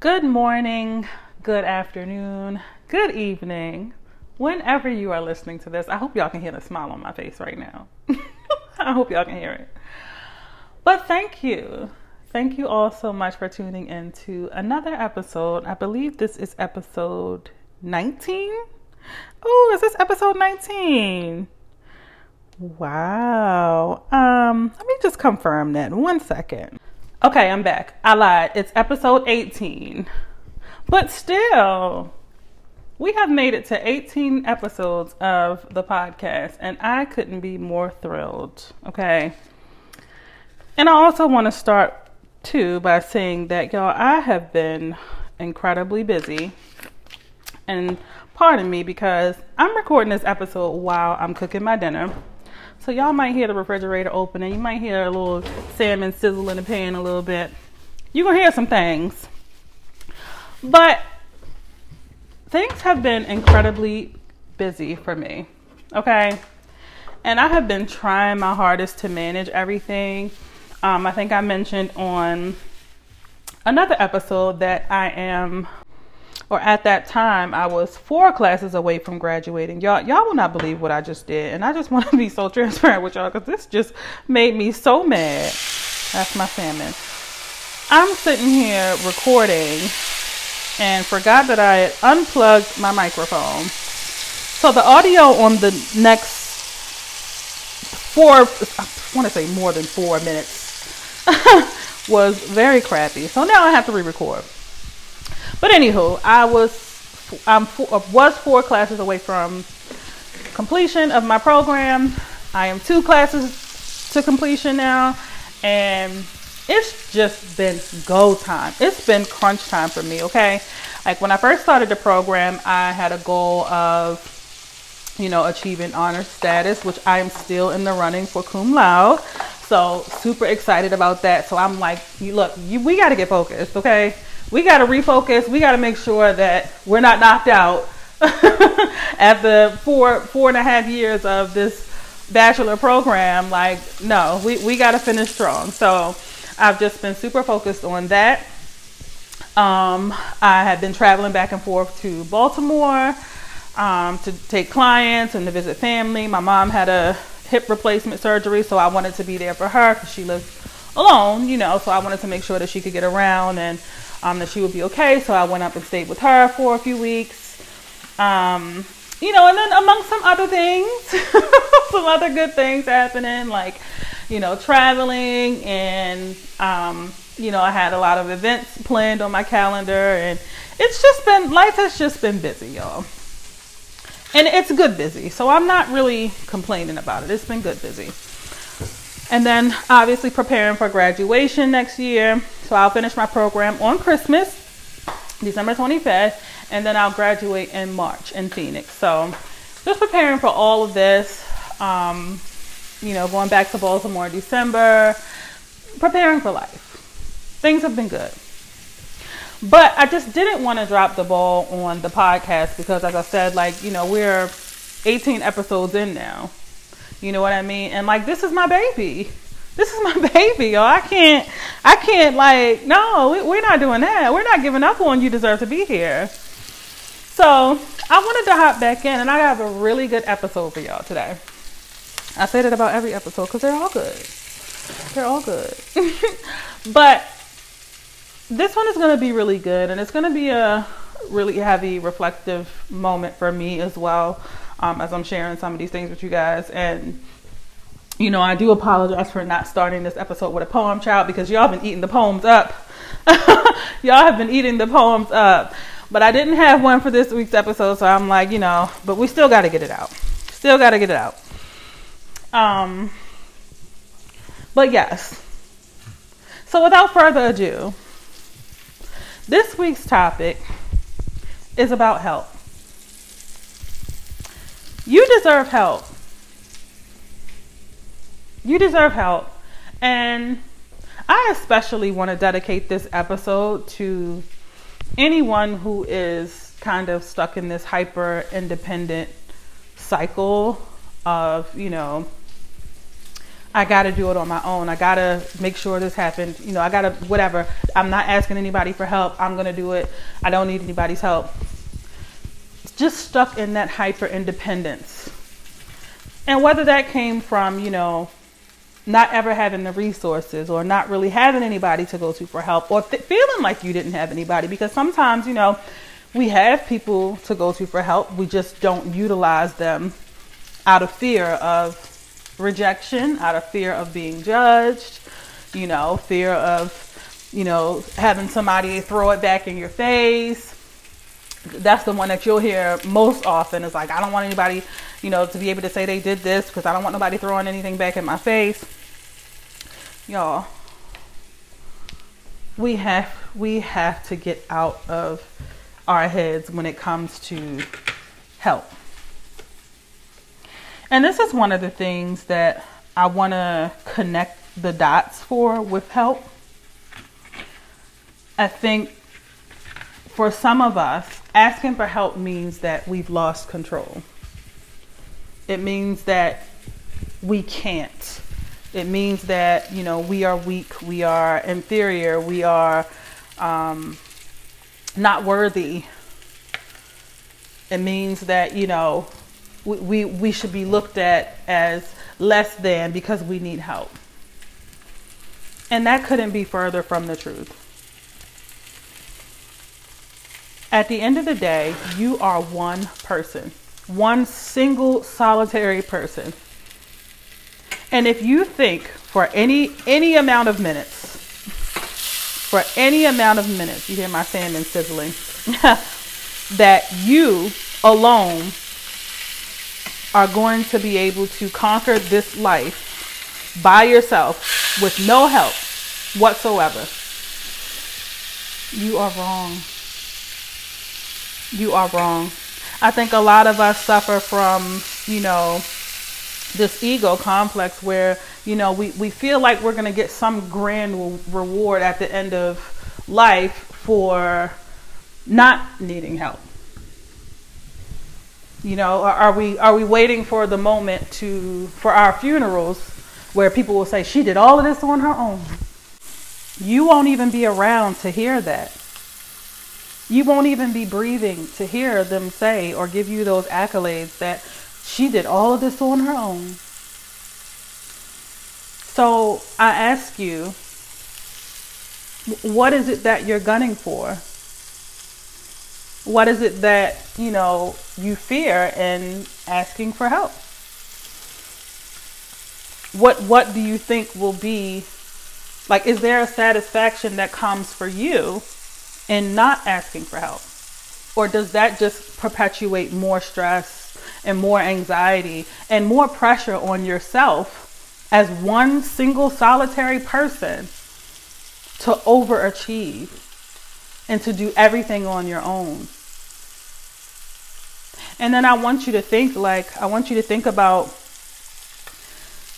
Good morning, good afternoon, good evening, whenever you are listening to this. I hope y'all can hear the smile on my face right now. I hope y'all can hear it. But thank you. Thank you all so much for tuning in to another episode. I believe this is episode 19. Oh, is this episode 19? Wow. Um, let me just confirm that. One second. Okay, I'm back. I lied. It's episode 18. But still, we have made it to 18 episodes of the podcast, and I couldn't be more thrilled. Okay. And I also want to start too by saying that, y'all, I have been incredibly busy. And pardon me because I'm recording this episode while I'm cooking my dinner. So y'all might hear the refrigerator opening. You might hear a little salmon sizzle in the pan a little bit. You're going to hear some things. But things have been incredibly busy for me. Okay? And I have been trying my hardest to manage everything. Um, I think I mentioned on another episode that I am or at that time I was four classes away from graduating. Y'all y'all will not believe what I just did. And I just want to be so transparent with y'all cuz this just made me so mad. That's my salmon. I'm sitting here recording and forgot that I had unplugged my microphone. So the audio on the next four I want to say more than 4 minutes was very crappy. So now I have to re-record. But anywho, I was I'm uh, was four classes away from completion of my program. I am two classes to completion now, and it's just been go time. It's been crunch time for me. Okay, like when I first started the program, I had a goal of you know achieving honor status, which I am still in the running for cum laude. So super excited about that. So I'm like, look, you, we got to get focused, okay? We got to refocus. We got to make sure that we're not knocked out at the four four and a half years of this bachelor program. Like, no, we, we got to finish strong. So I've just been super focused on that. Um, I have been traveling back and forth to Baltimore um, to take clients and to visit family. My mom had a hip replacement surgery, so I wanted to be there for her because she lives alone, you know, so I wanted to make sure that she could get around and um, that she would be okay. So I went up and stayed with her for a few weeks. Um, you know, and then among some other things, some other good things happening, like, you know, traveling and, um, you know, I had a lot of events planned on my calendar and it's just been, life has just been busy, y'all. And it's good busy. So I'm not really complaining about it. It's been good busy. And then obviously preparing for graduation next year. So I'll finish my program on Christmas, December 25th, and then I'll graduate in March in Phoenix. So just preparing for all of this. Um, you know, going back to Baltimore in December, preparing for life. Things have been good. But I just didn't want to drop the ball on the podcast because, as I said, like, you know, we're 18 episodes in now. You know what I mean? And like this is my baby. This is my baby, yo. I can't I can't like no, we, are not doing that. We're not giving up on you deserve to be here. So I wanted to hop back in and I have a really good episode for y'all today. I say that about every episode because they're all good. They're all good. but this one is going to be really good and it's going to be a really heavy reflective moment for me as well um, as I'm sharing some of these things with you guys. And, you know, I do apologize for not starting this episode with a poem child because y'all been eating the poems up. y'all have been eating the poems up. But I didn't have one for this week's episode, so I'm like, you know, but we still got to get it out. Still got to get it out. Um, but yes. So without further ado, this week's topic is about help. You deserve help. You deserve help. And I especially want to dedicate this episode to anyone who is kind of stuck in this hyper independent cycle of, you know, I got to do it on my own. I got to make sure this happened. You know, I got to, whatever. I'm not asking anybody for help. I'm going to do it. I don't need anybody's help. Just stuck in that hyper independence. And whether that came from, you know, not ever having the resources or not really having anybody to go to for help or th- feeling like you didn't have anybody because sometimes, you know, we have people to go to for help. We just don't utilize them out of fear of rejection, out of fear of being judged, you know, fear of, you know, having somebody throw it back in your face. That's the one that you'll hear most often is like, I don't want anybody, you know, to be able to say they did this because I don't want nobody throwing anything back in my face. Y'all, we have we have to get out of our heads when it comes to help. And this is one of the things that I want to connect the dots for with help. I think for some of us, asking for help means that we've lost control. It means that we can't. It means that, you know, we are weak, we are inferior, we are um, not worthy. It means that, you know, we, we, we should be looked at as less than because we need help. And that couldn't be further from the truth. At the end of the day, you are one person, one single solitary person. And if you think for any any amount of minutes, for any amount of minutes, you hear my salmon sizzling, that you alone are going to be able to conquer this life by yourself with no help whatsoever, you are wrong. You are wrong. I think a lot of us suffer from, you know, this ego complex where, you know, we, we feel like we're going to get some grand reward at the end of life for not needing help. You know, are we are we waiting for the moment to for our funerals where people will say she did all of this on her own? You won't even be around to hear that. You won't even be breathing to hear them say or give you those accolades that she did all of this on her own. So I ask you, what is it that you're gunning for? What is it that, you know, you fear in asking for help? What what do you think will be like is there a satisfaction that comes for you in not asking for help? Or does that just perpetuate more stress and more anxiety and more pressure on yourself as one single solitary person to overachieve and to do everything on your own? And then I want you to think like, I want you to think about,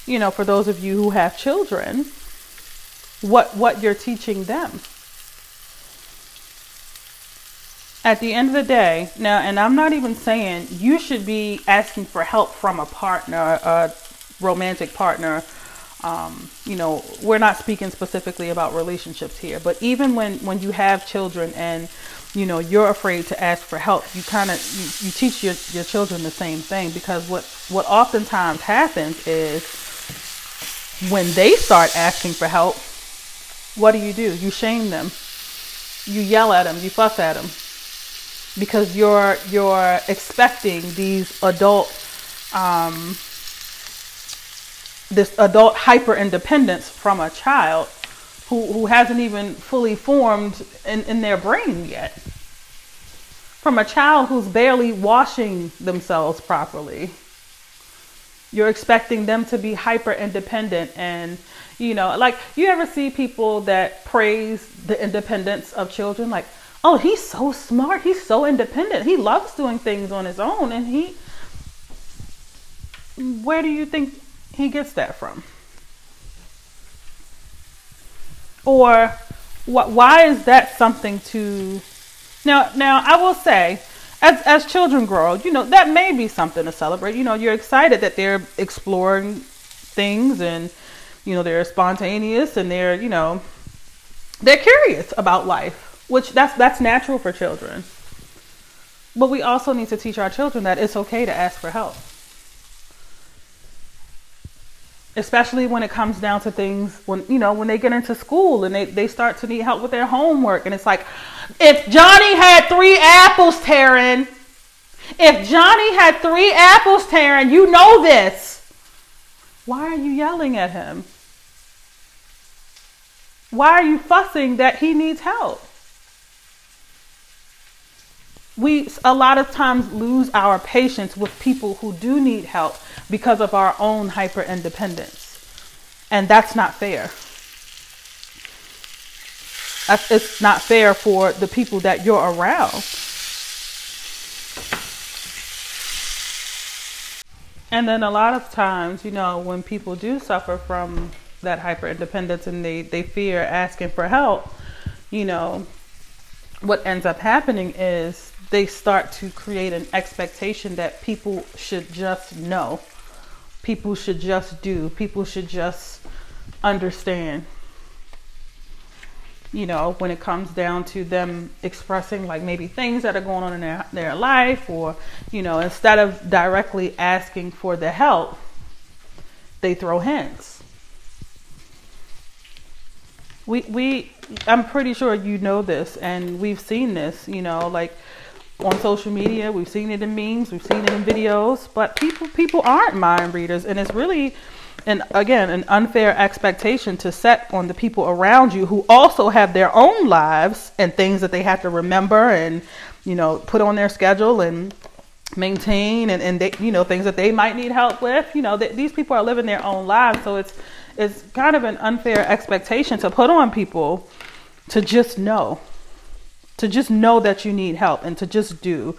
you know, for those of you who have children, what, what you're teaching them. At the end of the day, now, and I'm not even saying you should be asking for help from a partner, a romantic partner. Um, you know, we're not speaking specifically about relationships here, but even when, when you have children and you know you're afraid to ask for help you kind of you, you, teach your, your children the same thing because what what oftentimes happens is when they start asking for help what do you do? You shame them. You yell at them. You fuss at them because you're you're expecting these adult um, this adult hyper independence from a child who, who hasn't even fully formed in, in their brain yet. From a child who's barely washing themselves properly. You're expecting them to be hyper independent and you know, like you ever see people that praise the independence of children like, "Oh, he's so smart. He's so independent. He loves doing things on his own." And he Where do you think he gets that from? Or why is that something to now now I will say as as children grow, you know, that may be something to celebrate. You know, you're excited that they're exploring things and you know, they're spontaneous and they're, you know, they're curious about life, which that's that's natural for children. But we also need to teach our children that it's okay to ask for help. Especially when it comes down to things when you know, when they get into school and they, they start to need help with their homework and it's like if Johnny had three apples, Taryn, if Johnny had three apples, Taryn, you know this. Why are you yelling at him? Why are you fussing that he needs help? We a lot of times lose our patience with people who do need help because of our own hyper independence. And that's not fair. It's not fair for the people that you're around. And then a lot of times, you know, when people do suffer from that hyper independence and they, they fear asking for help, you know, what ends up happening is they start to create an expectation that people should just know, people should just do, people should just understand. You know, when it comes down to them expressing like maybe things that are going on in their, their life, or, you know, instead of directly asking for the help, they throw hints. We, we, I'm pretty sure you know this, and we've seen this, you know, like on social media, we've seen it in memes, we've seen it in videos, but people, people aren't mind readers, and it's really, and again, an unfair expectation to set on the people around you who also have their own lives and things that they have to remember and, you know, put on their schedule and maintain and, and they, you know, things that they might need help with. You know, they, these people are living their own lives. So it's, it's kind of an unfair expectation to put on people to just know, to just know that you need help and to just do,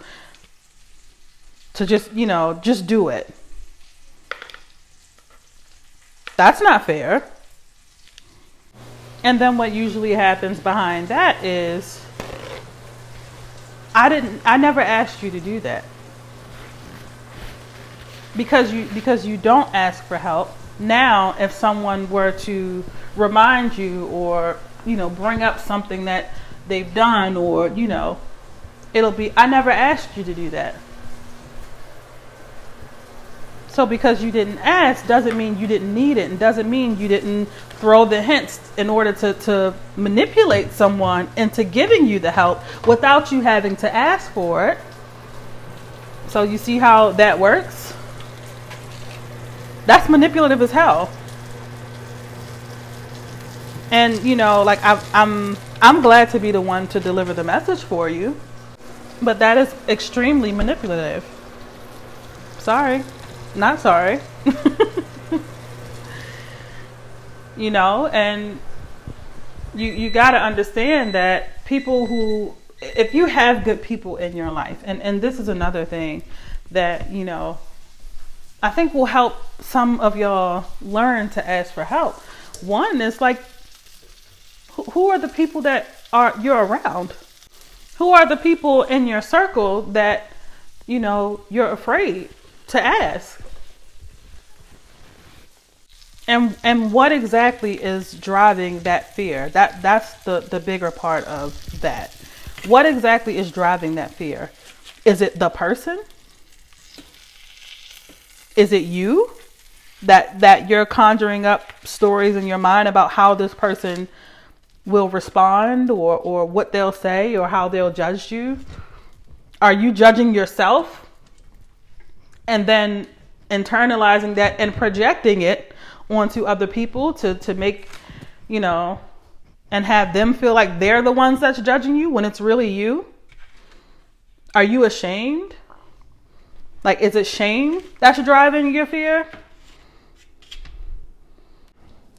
to just, you know, just do it that's not fair. And then what usually happens behind that is I didn't I never asked you to do that. Because you because you don't ask for help. Now if someone were to remind you or, you know, bring up something that they've done or, you know, it'll be I never asked you to do that. So because you didn't ask doesn't mean you didn't need it and doesn't mean you didn't throw the hints in order to, to manipulate someone into giving you the help without you having to ask for it. So you see how that works? That's manipulative as hell. And you know, like I, I'm I'm glad to be the one to deliver the message for you, but that is extremely manipulative. Sorry. Not sorry. you know, and you you got to understand that people who if you have good people in your life and and this is another thing that, you know, I think will help some of y'all learn to ask for help. One is like who are the people that are you're around? Who are the people in your circle that you know you're afraid to ask? And and what exactly is driving that fear? That that's the the bigger part of that. What exactly is driving that fear? Is it the person? Is it you? That that you're conjuring up stories in your mind about how this person will respond or or what they'll say or how they'll judge you? Are you judging yourself? And then internalizing that and projecting it onto other people to to make you know and have them feel like they're the ones that's judging you when it's really you are you ashamed like is it shame that's driving your fear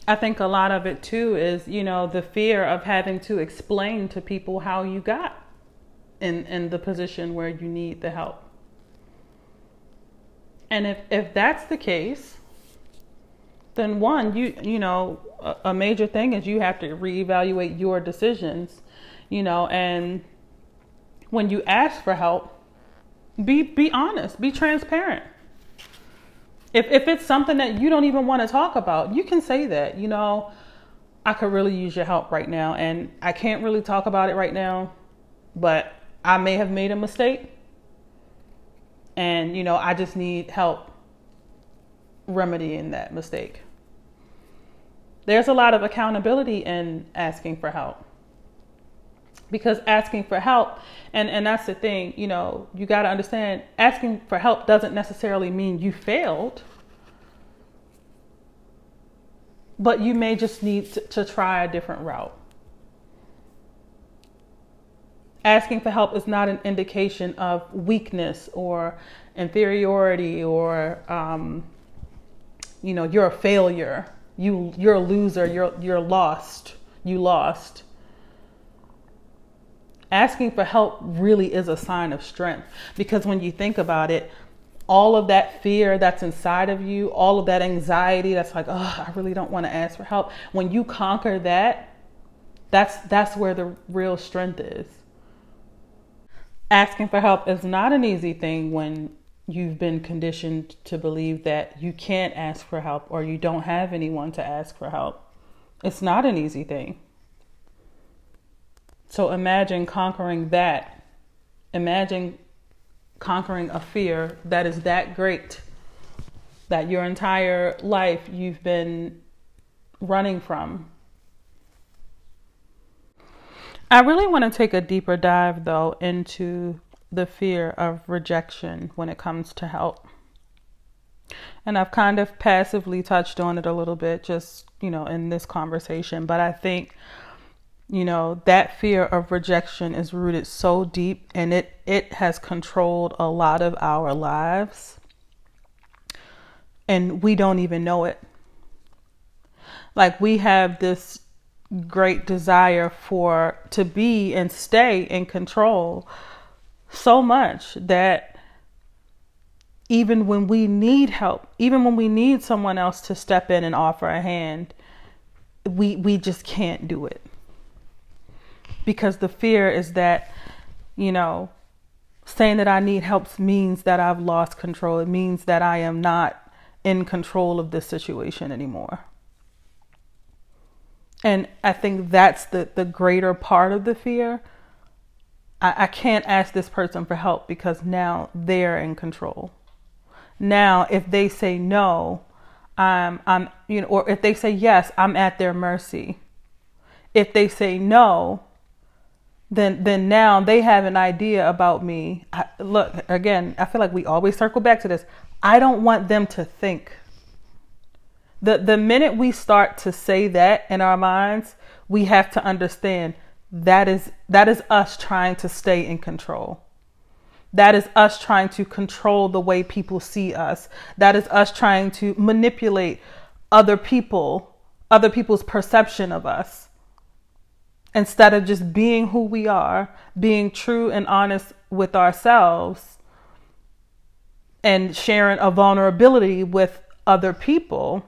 I think a lot of it too is, you know, the fear of having to explain to people how you got in in the position where you need the help. And if if that's the case, then one, you you know, a, a major thing is you have to reevaluate your decisions, you know, and when you ask for help, be be honest, be transparent. If if it's something that you don't even want to talk about, you can say that. You know, I could really use your help right now, and I can't really talk about it right now, but I may have made a mistake, and you know, I just need help remedying that mistake. There's a lot of accountability in asking for help because asking for help and and that's the thing you know you got to understand asking for help doesn't necessarily mean you failed. But you may just need to, to try a different route. Asking for help is not an indication of weakness or inferiority or um, you know you're a failure. You you're a loser. You're you're lost. You lost asking for help really is a sign of strength because when you think about it, all of that fear that's inside of you, all of that anxiety that's like, oh, I really don't want to ask for help. When you conquer that, that's that's where the real strength is. Asking for help is not an easy thing when you've been conditioned to believe that you can't ask for help or you don't have anyone to ask for help. It's not an easy thing. So imagine conquering that. Imagine conquering a fear that is that great that your entire life you've been running from. I really want to take a deeper dive though into the fear of rejection when it comes to help. And I've kind of passively touched on it a little bit just, you know, in this conversation, but I think you know that fear of rejection is rooted so deep and it it has controlled a lot of our lives. And we don't even know it. Like we have this great desire for to be and stay in control so much that even when we need help even when we need someone else to step in and offer a hand we we just can't do it because the fear is that, you know, saying that I need help means that I've lost control. It means that I am not in control of this situation anymore. And I think that's the, the greater part of the fear. I, I can't ask this person for help because now they're in control. Now, if they say no, I'm, I'm, you know, or if they say yes, I'm at their mercy. If they say no, then then now they have an idea about me. I, look, again, I feel like we always circle back to this. I don't want them to think. The the minute we start to say that in our minds, we have to understand that is that is us trying to stay in control. That is us trying to control the way people see us. That is us trying to manipulate other people, other people's perception of us instead of just being who we are, being true and honest with ourselves, and sharing a vulnerability with other people,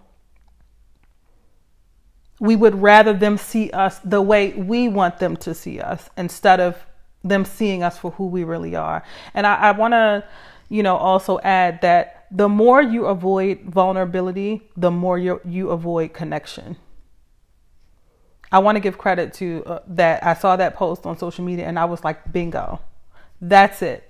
we would rather them see us the way we want them to see us instead of them seeing us for who we really are. And I, I want to, you know, also add that the more you avoid vulnerability, the more you, you avoid connection. I want to give credit to uh, that. I saw that post on social media and I was like, bingo, that's it.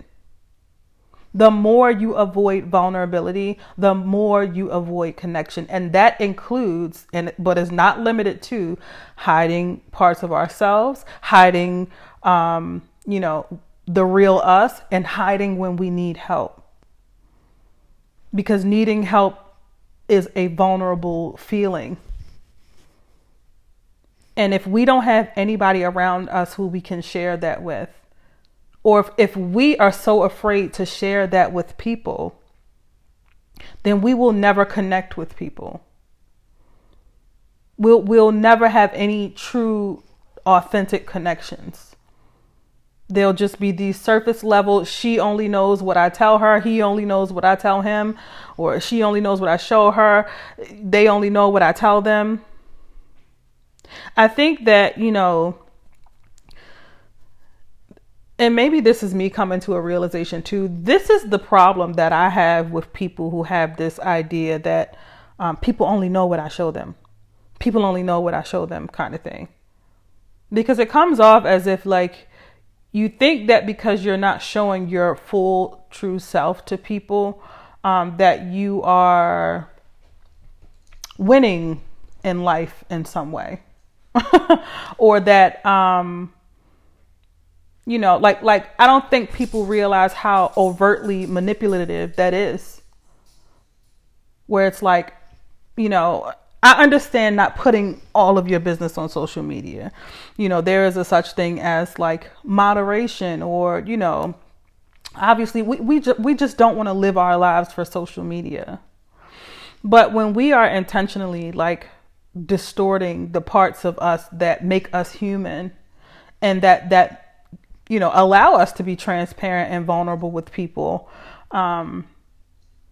The more you avoid vulnerability, the more you avoid connection. And that includes, and but is not limited to, hiding parts of ourselves, hiding, um, you know, the real us, and hiding when we need help. Because needing help is a vulnerable feeling and if we don't have anybody around us who we can share that with, or if, if we are so afraid to share that with people, then we will never connect with people. We'll, we'll never have any true, authentic connections. They'll just be these surface level. She only knows what I tell her. He only knows what I tell him. Or she only knows what I show her. They only know what I tell them. I think that, you know, and maybe this is me coming to a realization too. This is the problem that I have with people who have this idea that um, people only know what I show them. People only know what I show them, kind of thing. Because it comes off as if, like, you think that because you're not showing your full, true self to people, um, that you are winning in life in some way. or that, um, you know like like i don't think people realize how overtly manipulative that is. Where it's like you know i understand not putting all of your business on social media. You know there is a such thing as like moderation or you know obviously we we, ju- we just don't want to live our lives for social media. But when we are intentionally like distorting the parts of us that make us human and that that you know, allow us to be transparent and vulnerable with people. Um,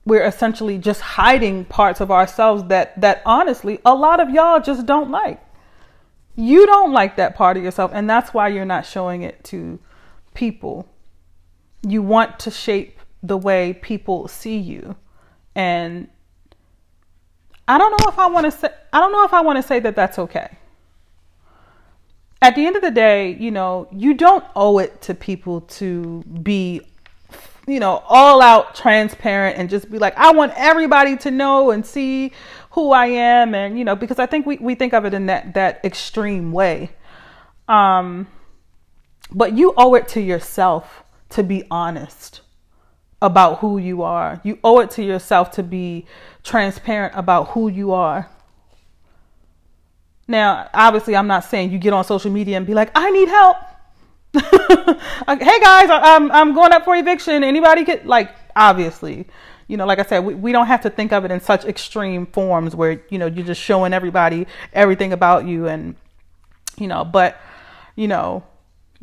we're essentially just hiding parts of ourselves that that honestly a lot of y'all just don't like. You don't like that part of yourself, and that's why you're not showing it to people. You want to shape the way people see you. And I don't know if I want to say I don't know if I want to say that that's okay at the end of the day, you know, you don't owe it to people to be, you know, all out transparent and just be like, I want everybody to know and see who I am. And, you know, because I think we, we think of it in that, that extreme way. Um, but you owe it to yourself to be honest about who you are. You owe it to yourself to be transparent about who you are. Now, obviously, I'm not saying you get on social media and be like, I need help. hey guys, I'm I'm going up for eviction. Anybody get like obviously, you know, like I said, we, we don't have to think of it in such extreme forms where you know you're just showing everybody everything about you and you know, but you know,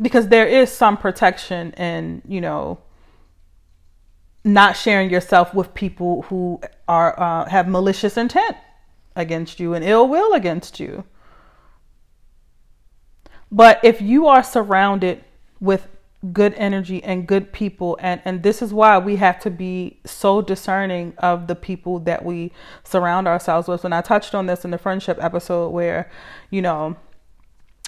because there is some protection in you know not sharing yourself with people who are uh, have malicious intent against you and ill will against you. But if you are surrounded with good energy and good people and and this is why we have to be so discerning of the people that we surround ourselves with and I touched on this in the friendship episode where you know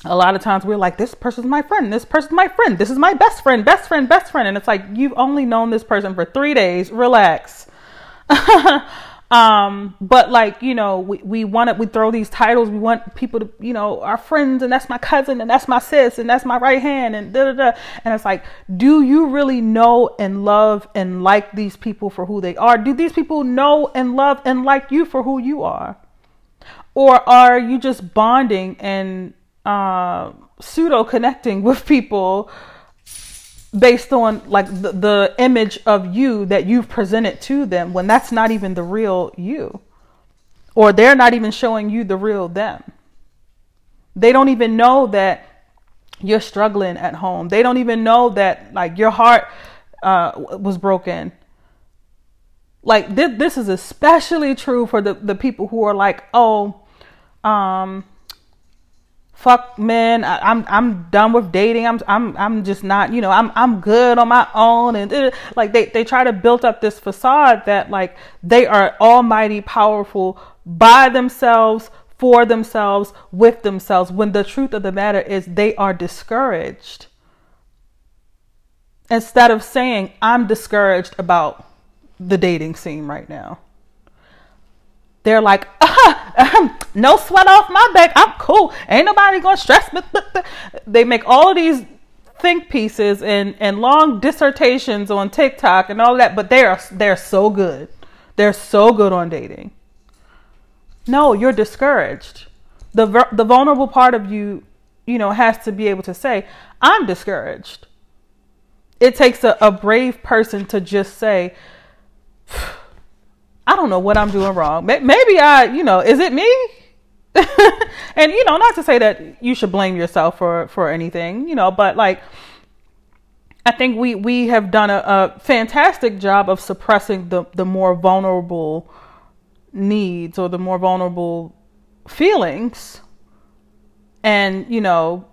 a lot of times we're like this person's my friend this person's my friend this is my best friend best friend best friend and it's like you've only known this person for 3 days relax Um, but like, you know, we, we want to, we throw these titles. We want people to, you know, our friends and that's my cousin and that's my sis and that's my right hand and da da da. And it's like, do you really know and love and like these people for who they are? Do these people know and love and like you for who you are? Or are you just bonding and, uh, pseudo connecting with people based on like the, the image of you that you've presented to them when that's not even the real you. Or they're not even showing you the real them. They don't even know that you're struggling at home. They don't even know that like your heart uh, was broken. Like this, this is especially true for the, the people who are like oh um fuck men I, am I'm, I'm done with dating. I'm i'm i'm just not you know i'm i'm good on my own. And uh, like they they try to build up this facade that like they are almighty powerful by themselves for themselves with themselves. When the truth of the matter is they are discouraged. Instead of saying i'm discouraged about the dating scene right now they're like, ah, no sweat off my back. I'm cool. Ain't nobody gonna stress me. They make all of these think pieces and, and long dissertations on TikTok and all that, but they are they're so good. They're so good on dating. No, you're discouraged. The the vulnerable part of you, you know, has to be able to say, "I'm discouraged." It takes a, a brave person to just say. I don't know what I'm doing wrong. Maybe I, you know, is it me? and you know, not to say that you should blame yourself for for anything, you know, but like I think we we have done a, a fantastic job of suppressing the the more vulnerable needs or the more vulnerable feelings and you know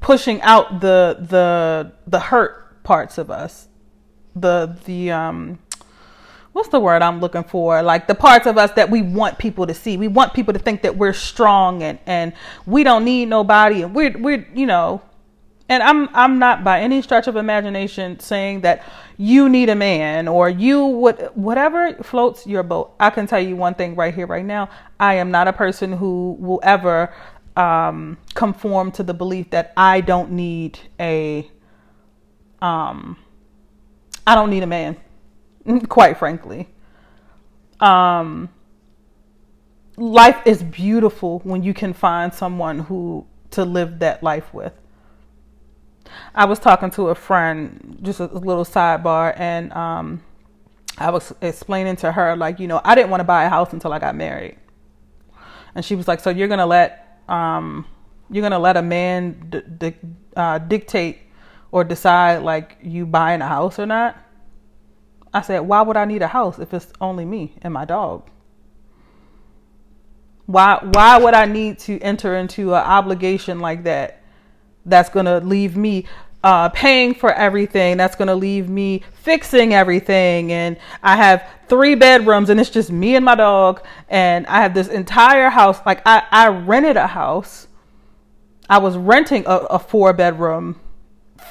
pushing out the the the hurt parts of us. The the um what's the word I'm looking for? Like the parts of us that we want people to see. We want people to think that we're strong and and we don't need nobody and we're we're you know. And I'm I'm not by any stretch of imagination saying that you need a man or you would whatever floats your boat. I can tell you one thing right here right now. I am not a person who will ever um, conform to the belief that I don't need a um I don't need a man quite frankly. Um, life is beautiful when you can find someone who to live that life with. I was talking to a friend, just a little sidebar, and um, I was explaining to her, like, you know, I didn't want to buy a house until I got married. And she was like, so you're to let, um, you're to let a man d- d- uh, dictate or decide, like, you buying a house or not? I said, why would I need a house if it's only me and my dog? Why why would I need to enter into an obligation like that? That's to leave me uh, paying for everything. That's to leave me fixing everything. And i have three bedrooms and it's just me and my dog. And i have this entire house. Like i, I rented a house. I was renting a, a four bedroom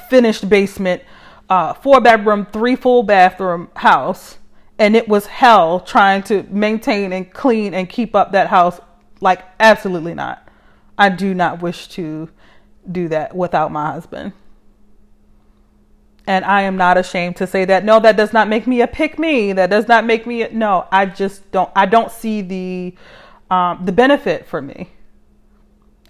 finished basement uh, four bedroom, three full bathroom house, and it was hell trying to maintain and clean and keep up that house. Like, absolutely not. I do not wish to do that without my husband. And I am not ashamed to say that. No, that does not make me a pick me. That does not make me. A, no, I just don't. I don't see the um, the benefit for me.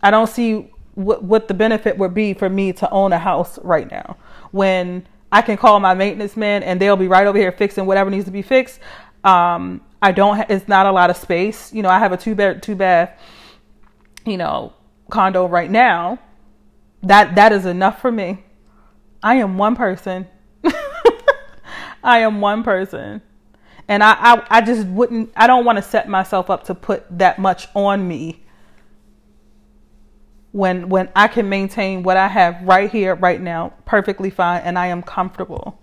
I don't see what what the benefit would be for me to own a house right now when I can call my maintenance man and they'll be right over here fixing whatever needs to be fixed. Um, I don't. Ha- it's not a lot of space. You know, I have a two bed, two bath, you know, condo right now. That that is enough for me. I am one person. I am one person, and I, I I just wouldn't. I don't want to set myself up to put that much on me when when I can maintain what I have right here right now perfectly fine and I am comfortable.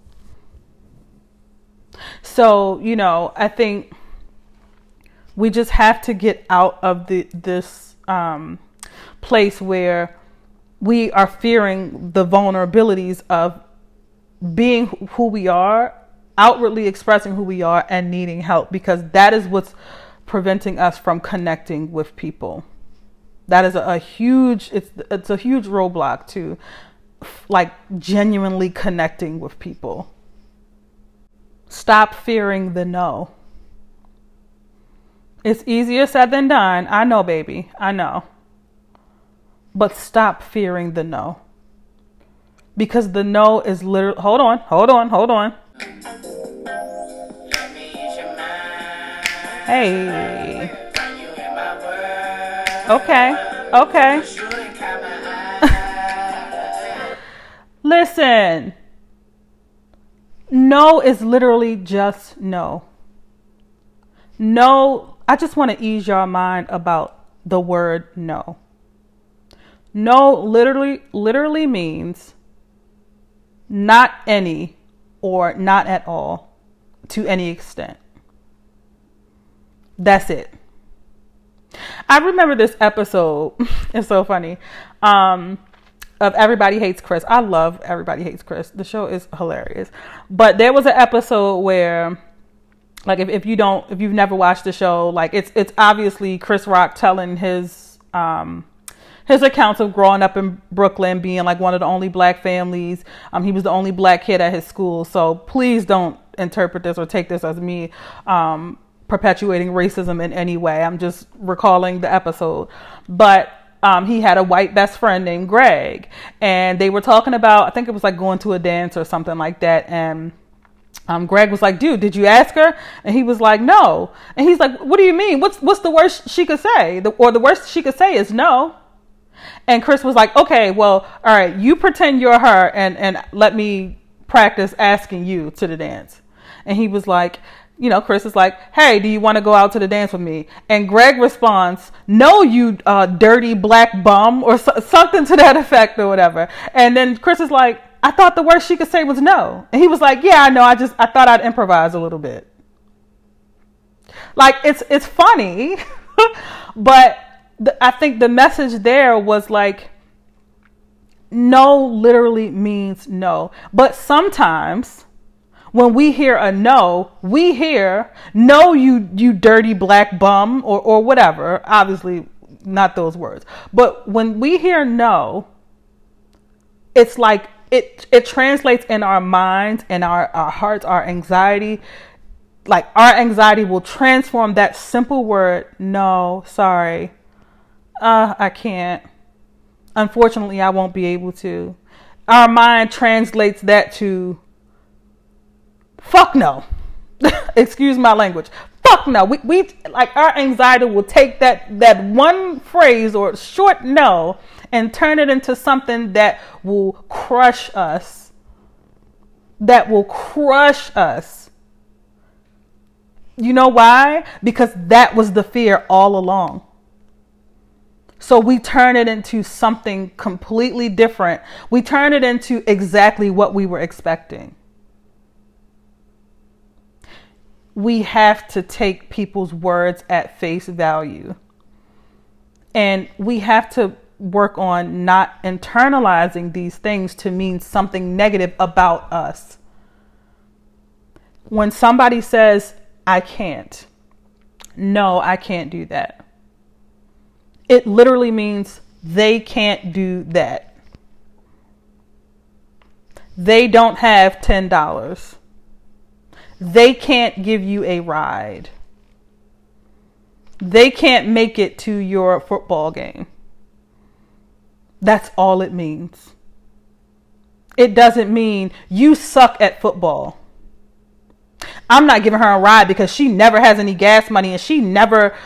So, you know, I think we just have to get out of the this um, place where we are fearing the vulnerabilities of being who we are, outwardly expressing who we are and needing help because that is what's preventing us from connecting with people. That is a, a huge it's it's a huge roadblock to like genuinely connecting with people. Stop fearing the no. It's easier said than done. I know, baby. I know. But stop fearing the no. Because the no is literally. Hold on, hold on, hold on. Hey. Okay. Okay. Listen. No is literally just no. No, I just want to ease your mind about the word no. No literally literally means not any or not at all to any extent. That's it. I remember this episode. it's so funny. Um, of Everybody Hates Chris. I love Everybody Hates Chris. The show is hilarious. But there was an episode where like if, if you don't if you've never watched the show, like it's it's obviously Chris Rock telling his um his accounts of growing up in Brooklyn, being like one of the only black families. Um, he was the only black kid at his school. So please don't interpret this or take this as me um, perpetuating racism in any way. I'm just recalling the episode. But um, he had a white best friend named Greg, and they were talking about, I think it was like going to a dance or something like that. And um, Greg was like, "Dude, did you ask her?" And he was like, "No." And he's like, "What do you mean? What's what's the worst she could say? The, or the worst she could say is no." And Chris was like, "Okay, well, all right, you pretend you're her, and and let me practice asking you to the dance." And he was like, you know, Chris is like, "Hey, do you want to go out to the dance with me?" And Greg responds, "No, you uh, dirty black bum," or so- something to that effect, or whatever. And then Chris is like, "I thought the worst she could say was no," and he was like, "Yeah, I know. I just I thought I'd improvise a little bit." Like it's it's funny, but the, I think the message there was like, no literally means no, but sometimes when we hear a no, we hear no, you you dirty black bum or or whatever. Obviously, not those words. But when we hear no, it's like it it translates in our minds and our, our hearts, our anxiety. Like our anxiety will transform that simple word, no, sorry. Uh, I can't. Unfortunately, I won't be able to. Our mind translates that to fuck no. Excuse my language. Fuck no. We, we like our anxiety will take that that one phrase or short no and turn it into something that will crush us. That will crush us. You know why? Because that was the fear all along. So we turn it into something completely different. We turn it into exactly what we were expecting. We have to take people's words at face value. And we have to work on not internalizing these things to mean something negative about us. When somebody says, I can't, no, I can't do that, it literally means they can't do that. They don't have $10 they can't give you a ride. They can't make it to your football game. That's all it means. It doesn't mean you suck at football. I'm not giving her a ride because she never has any gas money and she never,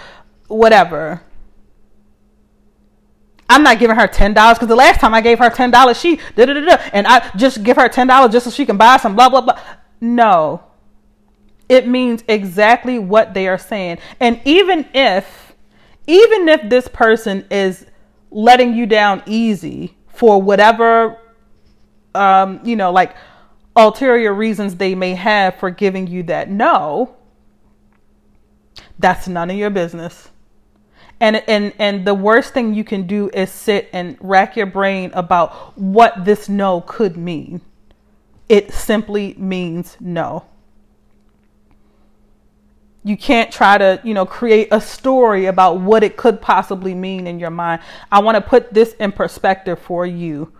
whatever. I'm not giving her ten dollars because the last time I gave her ten dollars, she da da da and I just give her ten dollars just so she can buy some blah blah blah. No, it means exactly what they are saying. And even if, even if this person is letting you down easy for whatever, um, you know, like ulterior reasons they may have for giving you that no, that's none of your business. And, and and the worst thing you can do is sit and rack your brain about what this no could mean. It simply means no you can't try to you know create a story about what it could possibly mean in your mind. I want to put this in perspective for you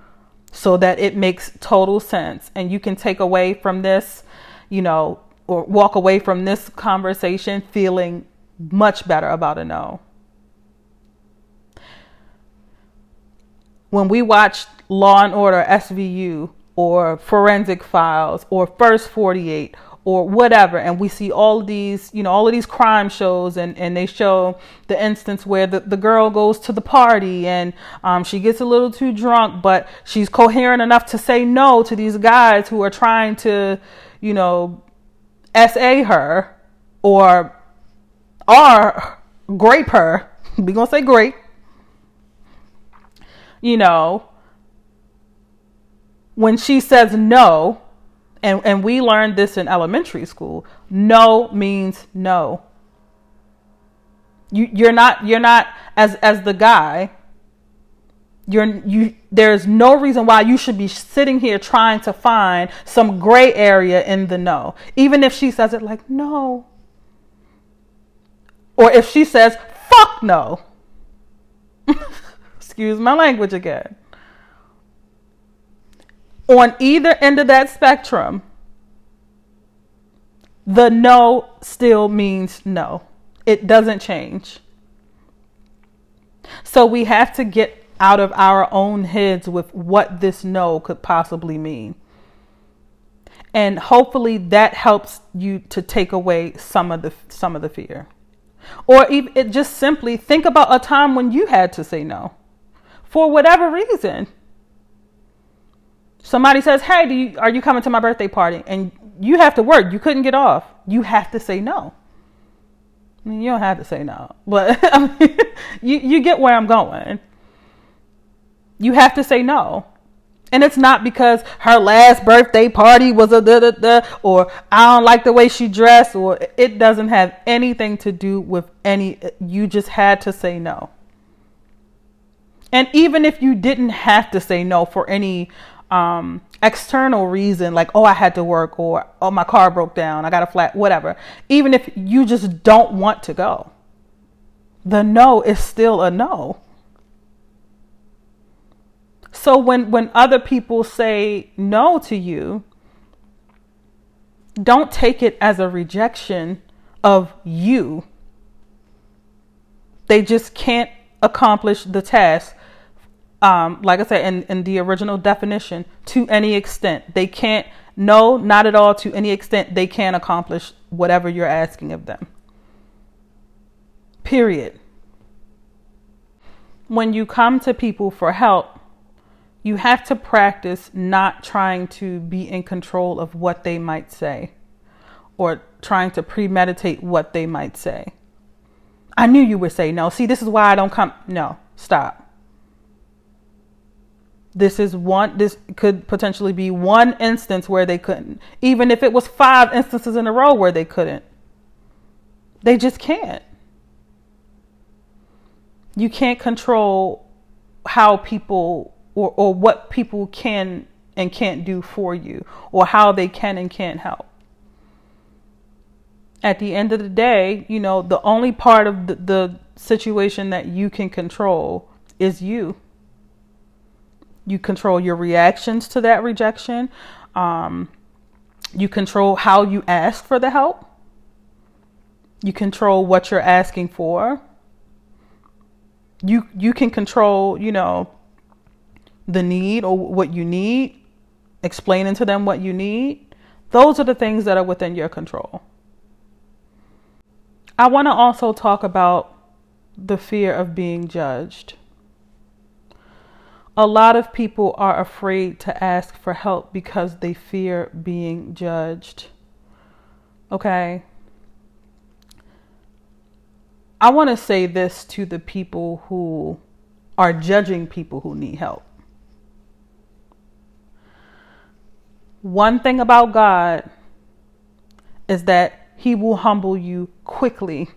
so that it makes total sense. And you can take away from this you know or walk away from this conversation feeling much better about a no. When we watch law and order svu or forensic files or first 48 or whatever. And we see all these you know all of these crime shows and and they show the instance where the, the girl goes to the party and um, she gets a little too drunk but she's coherent enough to say no to these guys who are trying to you know sa her or or grape her. We gonna say grape. You know when she says no and, and we learned this in elementary school. No means no. You you're not you're not as as the guy you're you there's no reason why you should be sitting here trying to find some gray area in the no. Even if she says it like no. Or if she says fuck no. Excuse my language again on either end of that spectrum, the no still means no. It doesn't change. So we have to get out of our own heads with what this no could possibly mean. And hopefully that helps you to take away some of the some of the fear. Or even it just simply think about a time when you had to say no for whatever reason somebody says, "Hey, do you are you coming to my birthday party?" and you have to work. You couldn't get off. You have to say no. I mean, you don't have to say no, but I mean, you you get where I'm going. You have to say no. And it's not because her last birthday party was a da da da, or I don't like the way she dressed, or it doesn't have anything to do with any. You just had to say no. And even if you didn't have to say no for any um, external reason, like, oh, I had to work, or oh, my car broke down, I got a flat, whatever, even if you just don't want to go, the no is still a no. So when when other people say no to you, don't take it as a rejection of you. They just can't accomplish the task. Um, like I said in, in the original definition, to any extent. They can't, no, not at all, to any extent, they can't accomplish whatever you're asking of them. Period. When you come to people for help, you have to practice not trying to be in control of what they might say or trying to premeditate what they might say. I knew you would say no. See, this is why I don't come. No, stop. This is one, this could potentially be one instance where they couldn't, even if it was five instances in a row where they couldn't. They just can't. You can't control how people or, or what people can and can't do for you or how they can and can't help. At the end of the day, you know, the only part of the, the situation that you can control is you. You control your reactions to that rejection. Um, you control how you ask for the help. You control what you're asking for. You you can control, you know, the need or what you need, explaining to them what you need, those are the things that are within your control. I want to also talk about the fear of being judged. A lot of people are afraid to ask for help because they fear being judged. Okay? I want to say this to the people who are judging people who need help. One thing about God is that He will humble you quickly.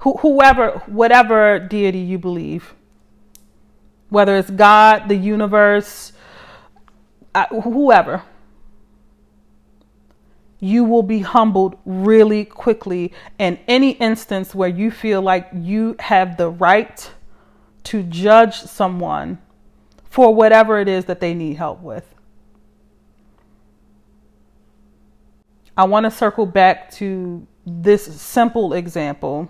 Wh- whoever, whatever deity you believe, whether it's God, the universe, uh, whoever, you will be humbled really quickly in any instance where you feel like you have the right to judge someone for whatever it is that they need help with. I want to circle back to this simple example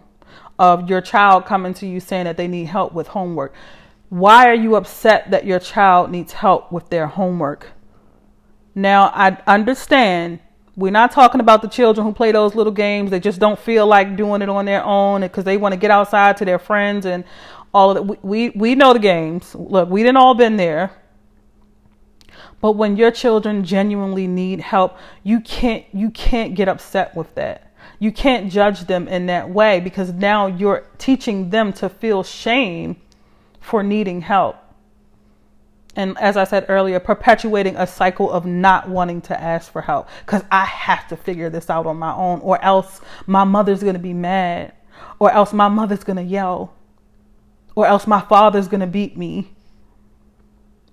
of your child coming to you saying that they need help with homework. Why are you upset that your child needs help with their homework? Now, I understand we're not talking about the children who play those little games. They just don't feel like doing it on their own because they want to get outside to their friends and all of that. We, we, we know the games. Look, we didn't all been there. But when your children genuinely need help, you can't you can't get upset with that. You can't judge them in that way because now you're teaching them to feel shame for needing help. And as I said earlier, perpetuating a cycle of not wanting to ask for help because I have to figure this out on my own, or else my mother's going to be mad, or else my mother's going to yell, or else my father's going to beat me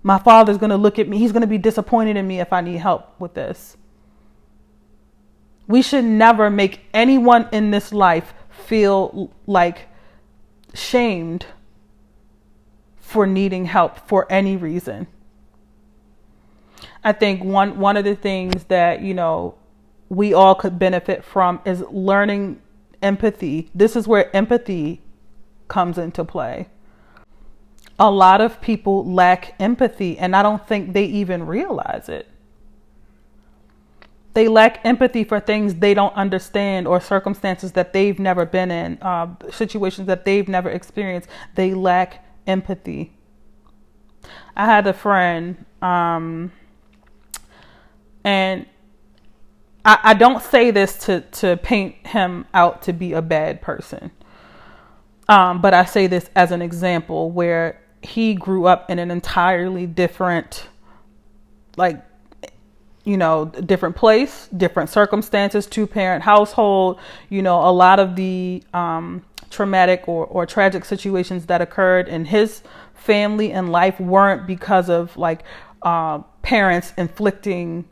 my father's going to look at me. He's going to be disappointed in me if I need help with this. We should never make anyone in this life feel like shamed for needing help for any reason. I think one one of the things that, you know, we all could benefit from is learning empathy. This is where empathy comes into play a lot of people lack empathy, and I don't think they even realize it. They lack empathy for things they don't understand or circumstances that they've never been in, uh, situations that they've never experienced. They lack empathy. I had a friend, um, and I, I don't say this to to paint him out to be a bad person. Um, but I say this as an example where he grew up in an entirely different, like, you know, different place, different circumstances, two parent household. You know, a lot of the um, traumatic or, or tragic situations that occurred in his family and life weren't because of like uh, parents inflicting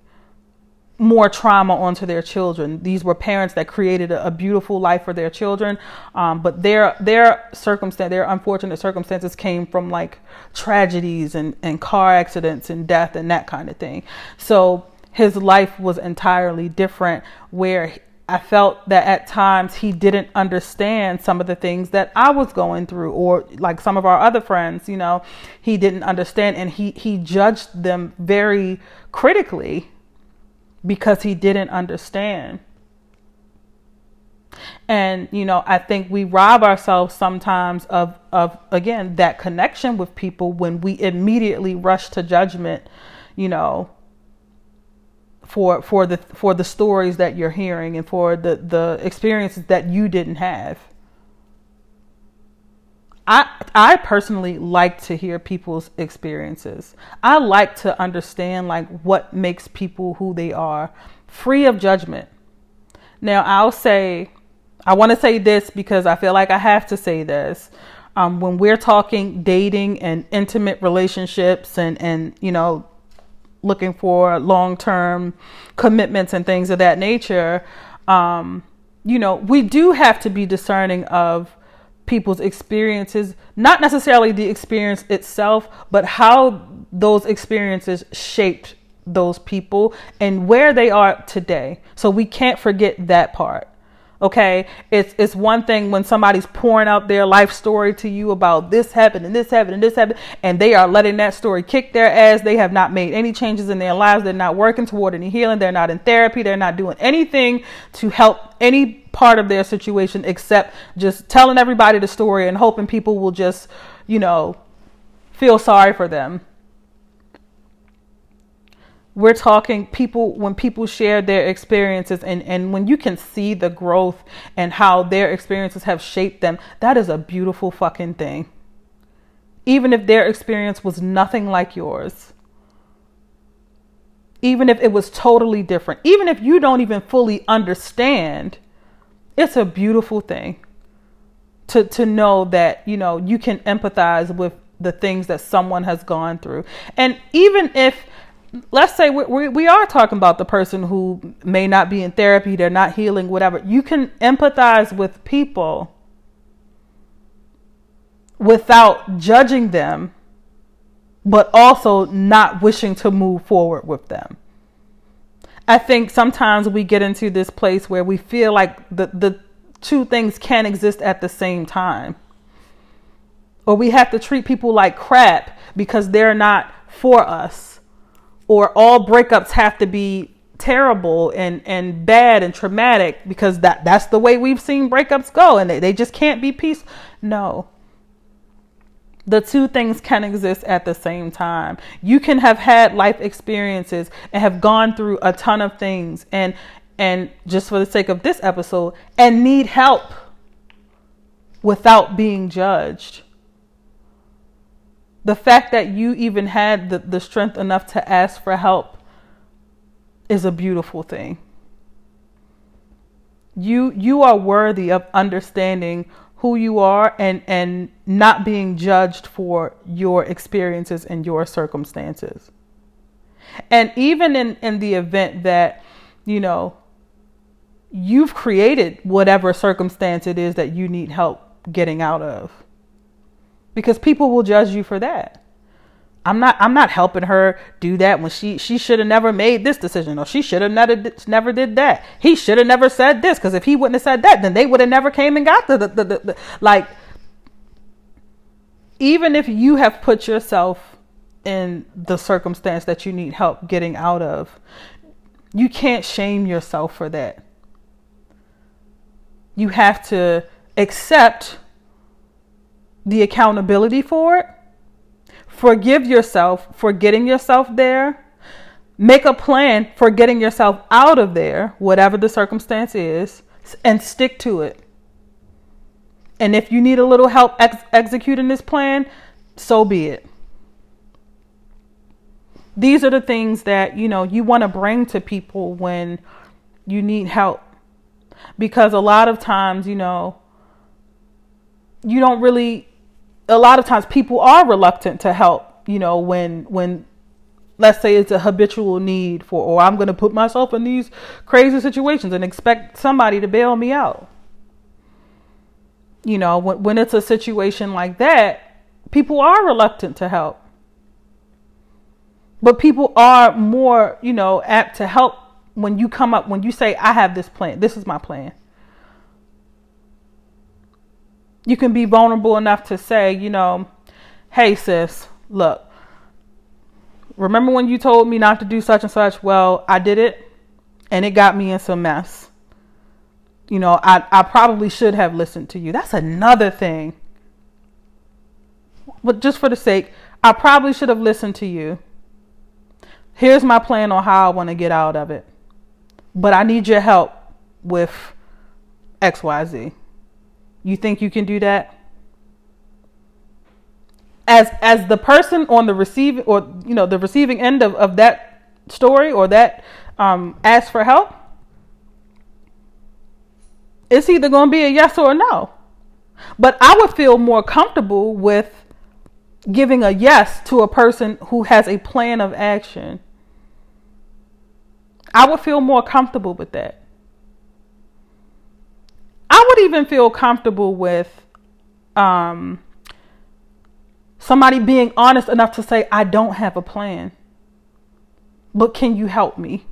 more trauma onto their children. These were parents that created a, a beautiful life for their children, um, but their their circumstance, their unfortunate circumstances came from like tragedies and, and car accidents and death and that kind of thing. So his life was entirely different. Where I felt that at times he didn't understand some of the things that I was going through, or like some of our other friends, you know, he didn't understand, and he he judged them very critically because he didn't understand. And you know, I think we rob ourselves sometimes of of again that connection with people when we immediately rush to judgment, you know, for for the for the stories that you're hearing and for the the experiences that you didn't have. I I personally like to hear people's experiences. I like to understand like what makes people who they are, free of judgment. Now I'll say I want to say this because I feel like I have to say this. Um, when we're talking dating and intimate relationships and and you know looking for long term commitments and things of that nature, um, you know we do have to be discerning of people's experiences, not necessarily the experience itself, but how those experiences shaped those people and where they are today. So we can't forget that part. Okay, it's it's one thing when somebody's pouring out their life story to you about this happened and this happened and this happened, and they are letting that story kick their ass. They have not made any changes in their lives. They're not working toward any healing. They're not in therapy. They're not doing anything to help any part of their situation except just telling everybody the story and hoping people will just, you know, feel sorry for them we're talking people when people share their experiences and, and when you can see the growth and how their experiences have shaped them, that is a beautiful fucking thing. Even if their experience was nothing like yours. Even if it was totally different. Even if you don't even fully understand, it's a beautiful thing to, to know that, you know, you can empathize with the things that someone has gone through. And even if let's say we, we, we, are talking about the person who may not be in therapy, they're not healing, whatever. You can empathize with people without judging them, but also not wishing to move forward with them. I think sometimes we get into this place where we feel like the, the two things can't exist at the same time. Or we have to treat people like crap because they're not for us or all breakups have to be terrible and and bad and traumatic because that that's the way we've seen breakups go and they, they just can't be peace. No. The two things can exist at the same time. You can have had life experiences and have gone through a ton of things and and just for the sake of this episode and need help without being judged the fact that you even had the, the strength enough to ask for help is a beautiful thing. You you are worthy of understanding who you are and and not being judged for your experiences and your circumstances. And even in in the event that you know you've created whatever circumstance it is that you need help getting out of because people will judge you for that. I'm not I'm not helping her do that when she she should have never made this decision or she should have never never did that. He should have never said this because if he wouldn't have said that, then they would have never came and got the, the, the, the like. Even if you have put yourself in the circumstance that you need help getting out of, you can't shame yourself for that. You have to accept the accountability for it. Forgive yourself for getting yourself there. Make a plan for getting yourself out of there, whatever the circumstance is, and stick to it. And if you need a little help ex- executing this plan, so be it. These are the things that, you know, you want to bring to people when you need help. Because a lot of times, you know, you don't really a lot of times people are reluctant to help, you know, when when let's say it's a habitual need for or I'm going to put myself in these crazy situations and expect somebody to bail me out. You know, when when it's a situation like that, people are reluctant to help. But people are more, you know, apt to help when you come up when you say I have this plan. This is my plan. You can be vulnerable enough to say, you know, hey sis, look, remember when you told me not to do such and such? Well, I did it and it got me in some mess. You know, I, I probably should have listened to you. That's another thing. But just for the sake, I probably should have listened to you. Here's my plan on how I want to get out of it. But I need your help with XYZ. You think you can do that? as as the person on the receiving or you know the receiving end of, of that story or that um, ask for help it's either going to be a yes or a no. But i would feel more comfortable with giving a yes to a person who has a plan of action. I would feel more comfortable with that i would even feel comfortable with um Somebody being honest enough to say, I don't have a plan, but can you help me?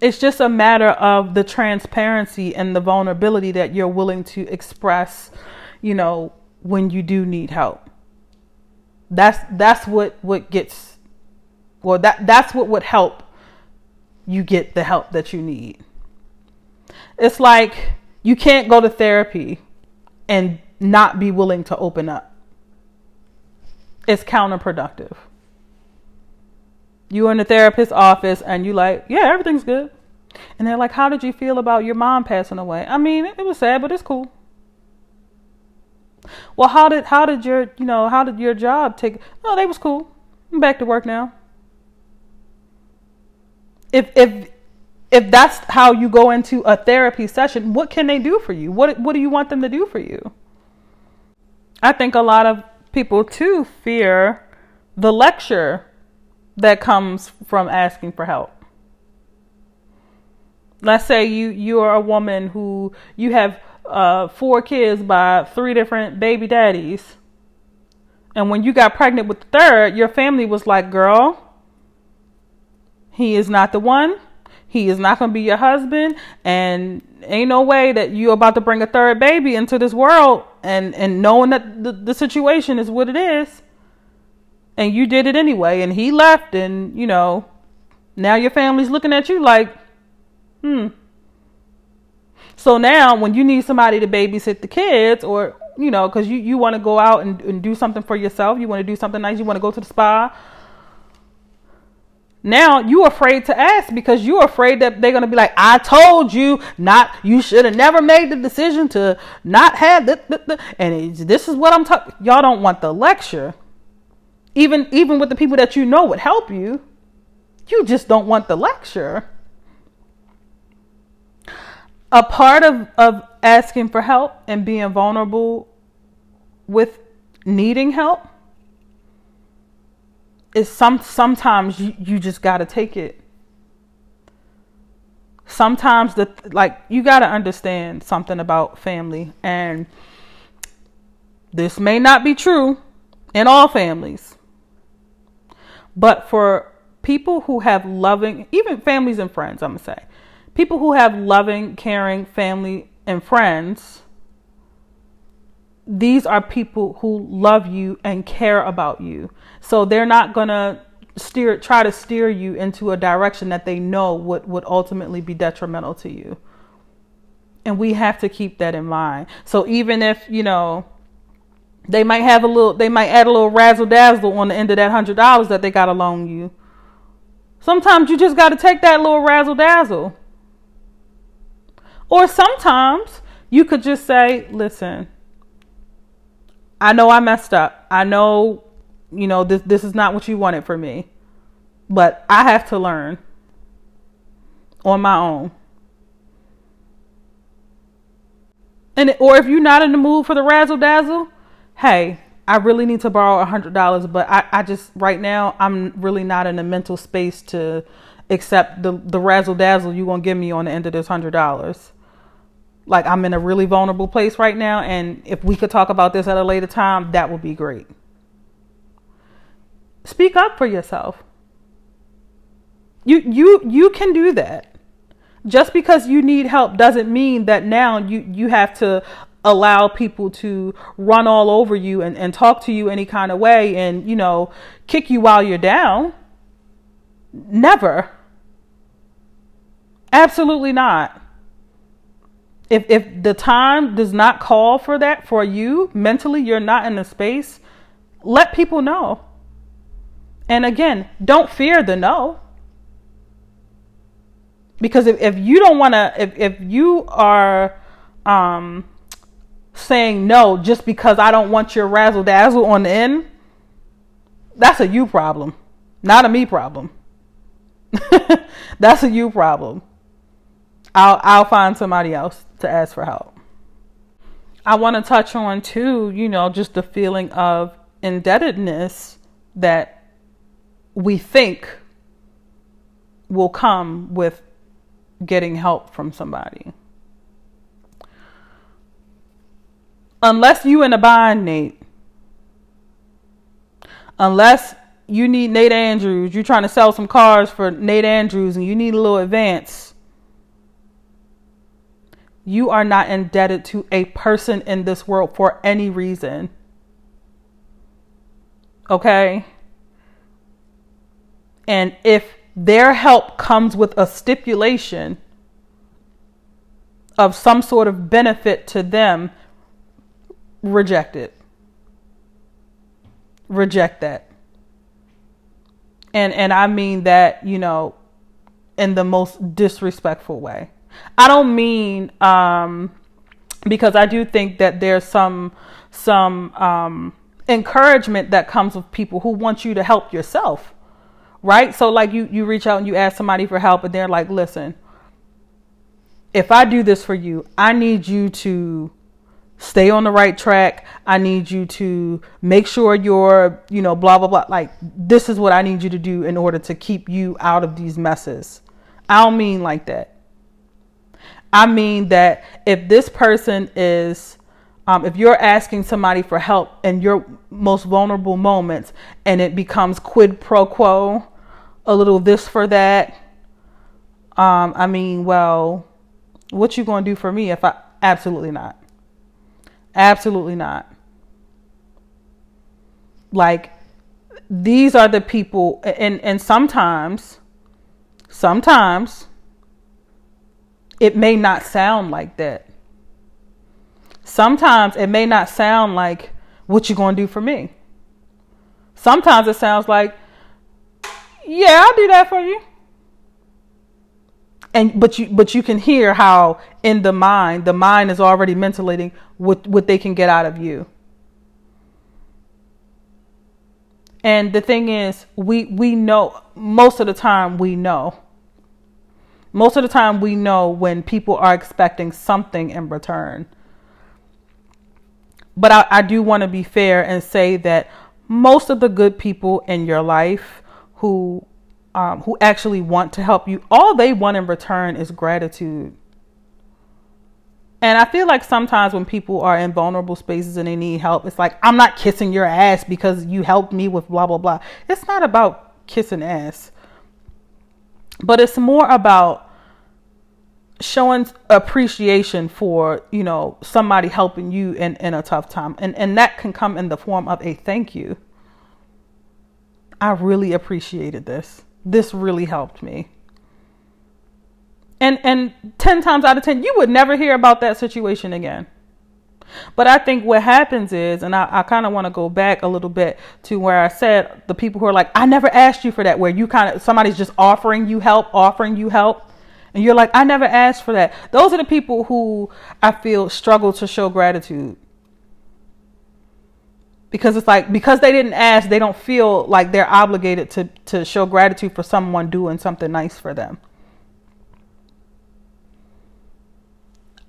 It's just a matter of the transparency and the vulnerability that you're willing to express, you know, when you do need help. That's that's what what gets well that that's what would help you get the help that you need. It's like you can't go to therapy and not be willing to open up. It's counterproductive. You're in the therapist's office and you like, yeah, everything's good. And they're like, how did you feel about your mom passing away? I mean, it, was sad, but it's cool. Well, how did how did your you know how did your job take? Oh, they was cool. I'm back to work now. If if if that's how you go into a therapy session, what can they do for you? What what do you want them to do for you? I think a lot of people too fear the lecture that comes from asking for help. Let's say you you are a woman who you have uh, four kids by three different baby daddies, and when you got pregnant with the third, your family was like, "Girl, he is not the one. He is not going to be your husband, and ain't no way that you're about to bring a third baby into this world and and knowing that the, the situation is what it is. And you did it anyway and he left and you know now your family's looking at you like hmm. So now when you need somebody to babysit the kids or you know because you, you want to go out and, and do something for yourself you want to do something nice you want to go to the spa now you're afraid to ask because you're afraid that they're to be like, I told you not, you should have never made the decision to not have this. And this is what I'm talking. Y'all don't want the lecture. Even, even with the people that you know would help you, you just don't want the lecture. A part of, of asking for help and being vulnerable with needing help is some sometimes you, you just got to take it. Sometimes the like you got to understand something about family and this may not be true in all families but for people who have loving even families and friends i'm going to say people who have loving caring family and friends these are people who love you and care about you. So they're not going to steer try to steer you into a direction that they know would would ultimately be detrimental to you. And we have to keep that in mind. So even if, you know, They might have a little, they might add a little razzle dazzle on the end of that hundred dollars that they got to loan you. Sometimes you just got to take that little razzle dazzle. Or sometimes you could just say, listen, I know I messed up. I know, you know, this, this is not what you wanted for me, but I have to learn on my own. And or if you're not in the mood for the razzle dazzle, hey, I really need to borrow a hundred dollars, but I, I just right now I'm really not in a mental space to accept the the razzle dazzle you gonna give me on the end of this hundred dollars. Like I'm in a really vulnerable place right now, and if we could talk about this at a later time, that would be great. Speak up for yourself. You you you can do that just because you need help doesn't mean that now you you have to allow people to run all over you and, and talk to you any kind of way and you know kick you while you're down never absolutely not if if the time does not call for that for you mentally you're not in the space let people know. And again don't fear the no. Because if, if you don't want to if, if you are um saying no just because i don't want your razzle dazzle on the end that's a you problem not a me problem. That's a you problem i'll i'll find somebody else to ask for help i want to touch on too you know just the feeling of indebtedness that we think will come with getting help from somebody. Unless you in a bind, Nate. Unless you need Nate Andrews, you're trying to sell some cars for Nate Andrews and you need a little advance. You are not indebted to a person in this world for any reason. Okay? And if their help comes with a stipulation of some sort of benefit to them, reject it. Reject that. And and I mean that, you know, in the most disrespectful way. I don't mean um because I do think that there's some some um encouragement that comes with people who want you to help yourself right? So like you you reach out and you ask somebody for help and they're like, "Listen, if I do this for you, I need you to stay on the right track. I need you to make sure you're, you know, blah blah blah. Like this is what I need you to do in order to keep you out of these messes." I don't mean like that. I mean that if this person is um, if you're asking somebody for help in your most vulnerable moments and it becomes quid pro quo a little this for that. Um, I mean, well, what you gonna do for me if I absolutely not. Absolutely not. Like these are the people and and sometimes sometimes it may not sound like that. Sometimes it may not sound like what you're gonna do for me. Sometimes it sounds like yeah, I'll do that for you. And but you but you can hear how in the mind, the mind is already mentilating what what they can get out of you. And the thing is, we we know most of the time we know. Most of the time we know when people are expecting something in return. But I, I do want to be fair and say that most of the good people in your life who um, who actually want to help you, all they want in return is gratitude. And I feel like sometimes when people are in vulnerable spaces and they need help, it's like, I'm not kissing your ass because you helped me with blah, blah, blah. It's not about kissing ass, but it's more about showing appreciation for, you know, somebody helping you in, in a tough time. And, and that can come in the form of a thank you. I really appreciated this. This really helped me. And and 10 times out of 10 you would never hear about that situation again. But I think what happens is, and I, I kind of want to go back a little bit to where I said the people who are like, I never asked you for that, where you kind of, somebody's just offering you help, offering you help. And you're like, I never asked for that. Those are the people who I feel struggle to show gratitude. Because it's like, because they didn't ask, they don't feel like they're obligated to, to show gratitude for someone doing something nice for them.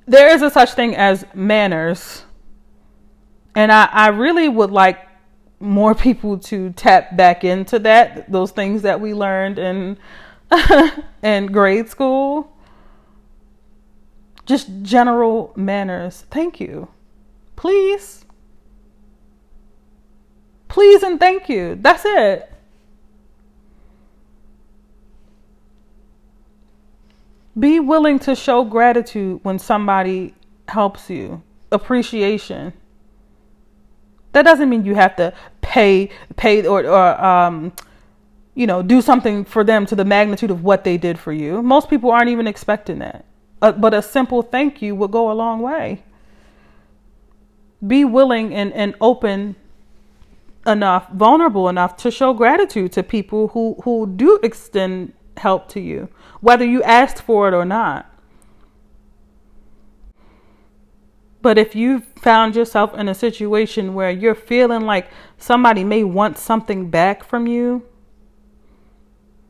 there is a such thing as manners. And I, I really would like more people to tap back into that, those things that we learned in in grade school. Just general manners. Thank you. Please. Please and thank you. That's it. Be willing to show gratitude when somebody helps you. Appreciation. That doesn't mean you have to pay pay or or um you know, do something for them to the magnitude of what they did for you. Most people aren't even expecting that. Uh, but a simple thank you would go a long way. Be willing and, and open enough, vulnerable enough to show gratitude to people who, who do extend help to you, whether you asked for it or not. But if you found yourself in a situation where you're feeling like somebody may want something back from you,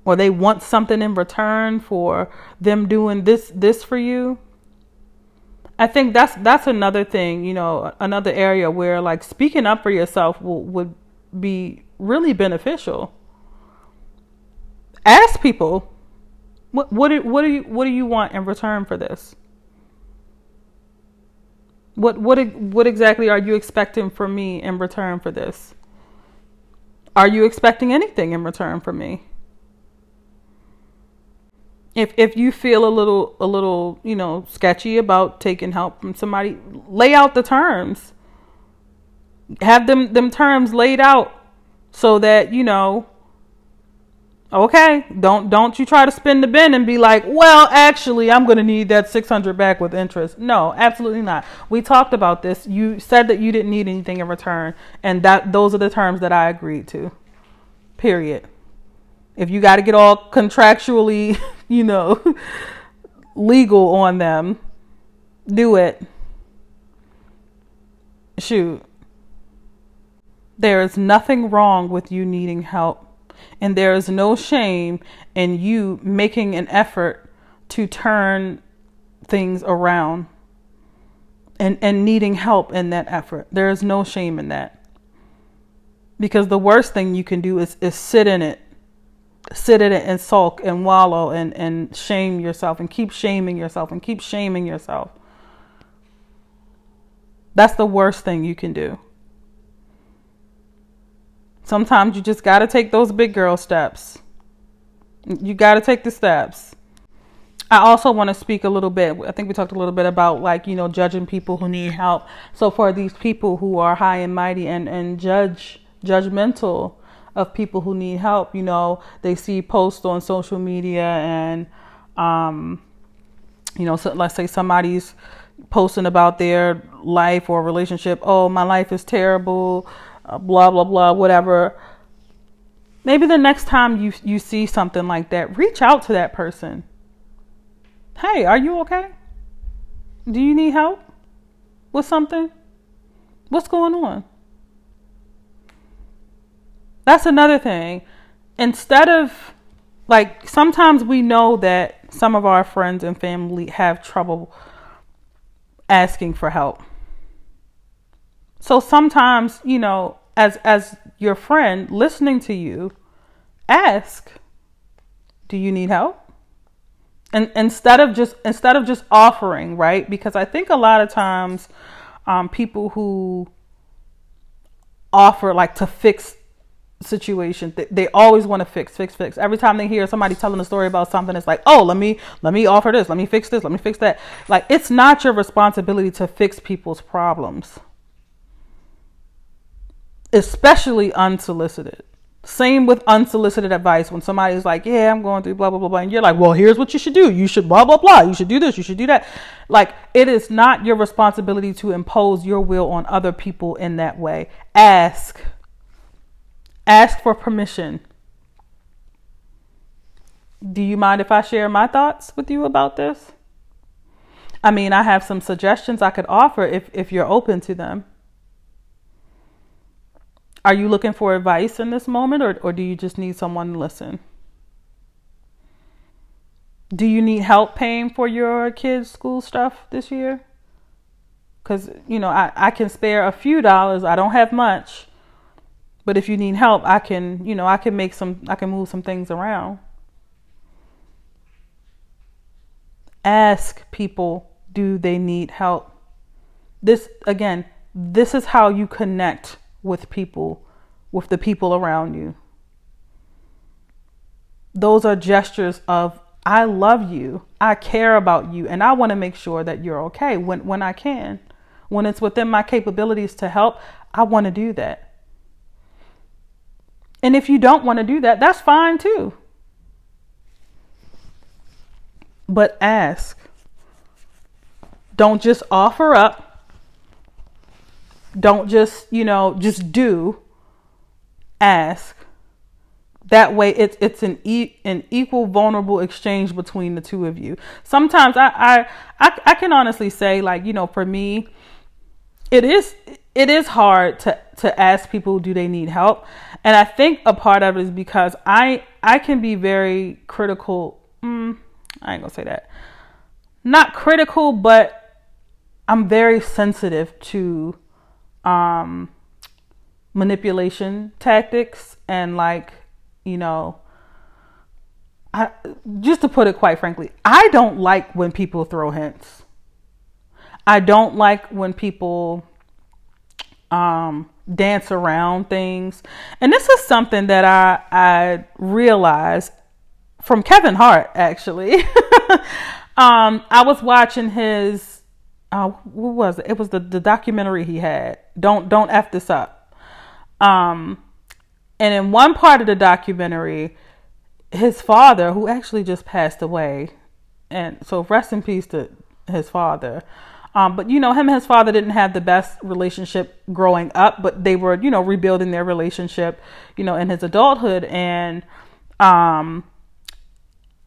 or they want something in return for them doing this this for you, I think that's that's another thing, you know, another area where like speaking up for yourself will, would be really beneficial ask people what what do, what do you what do you want in return for this? What what what exactly are you expecting from me in return for this? Are you expecting anything in return from me? If if you feel a little a little, you know, sketchy about taking help from somebody, lay out the terms. Have them them terms laid out so that, you know, Okay, don't don't you try to spin the bin and be like, well, actually, I'm going to need that 600 back with interest. No, absolutely not. We talked about this. You said that you didn't need anything in return, and that those are the terms that I agreed to. Period. If you got to get all contractually, you know, legal on them, do it. Shoot. There is nothing wrong with you needing help and there is no shame in you making an effort to turn things around and, and needing help in that effort. There is no shame in that. Because the worst thing you can do is, is sit in it, sit in it and sulk and wallow and, and shame yourself and keep shaming yourself and keep shaming yourself. That's the worst thing you can do. Sometimes you just got to take those big girl steps. You got to take the steps. I also want to speak a little bit. I think we talked a little bit about like, you know, judging people who need help. So for these people who are high and mighty and, and judge judgmental of people who need help, you know, they see posts on social media and um you know, so let's say somebody's posting about their life or relationship. Oh, my life is terrible uh, blah blah blah whatever. Maybe the next time you you see something like that reach out to that person. Hey are you okay? Do you need help with something? What's going on that's another thing instead of like sometimes we know that some of our friends and family have trouble asking for help so sometimes, you know, as as your friend listening to you, ask, do you need help? And instead of just instead of just offering, right? Because I think a lot of times um, people who offer like to fix situation they, they always want to fix fix fix every time they hear somebody telling a story about something it's like oh let me let me offer this let me fix this let me fix that like it's not your responsibility to fix people's problems especially unsolicited. Same with unsolicited advice. When somebody's like, Yeah, I'm going through blah, blah, blah, blah. And you're like, Well, here's what you should do. You should blah, blah, blah. You should do this. You should do that. Like, it is not your responsibility to impose your will on other people in that way. Ask. Ask for permission. Do you mind if I share my thoughts with you about this? I mean, I have some suggestions I could offer if, if you're open to them. Are you looking for advice in this moment or, or do you just need someone to listen? Do you need help paying for your kids' school stuff this year? Because, you know, I, I can spare a few dollars. I don't have much. But if you need help, I can, you know, I can make some, I can move some things around. Ask people, do they need help? This, again, this is how you connect with people, with the people around you. Those are gestures of, I love you, I care about you, and I want to make sure that you're okay when, when I can. When it's within my capabilities to help, I want to do that. And if you don't want to do that, that's fine too. But ask. Don't just offer up don't just, you know, just do. Ask. That way it's it's an e- an equal vulnerable exchange between the two of you. Sometimes I, I I I can honestly say like, you know, for me it is it is hard to to ask people do they need help? And i think a part of it is because i i can be very critical mm, i ain't gonna say that. Not critical but i'm very sensitive to um, manipulation tactics and like you know I, just to put it quite frankly i don't like when people throw hints. I don't like when people um, dance around things and this is something that i i realized from kevin hart actually um, i was watching his uh, what was it? It was the, the documentary he had. Don't don't f this up. Um, and in one part of the documentary, his father, who actually just passed away, and so rest in peace to his father. Um, but you know, him and his father didn't have the best relationship growing up, but they were, you know, rebuilding their relationship, you know, in his adulthood. And um,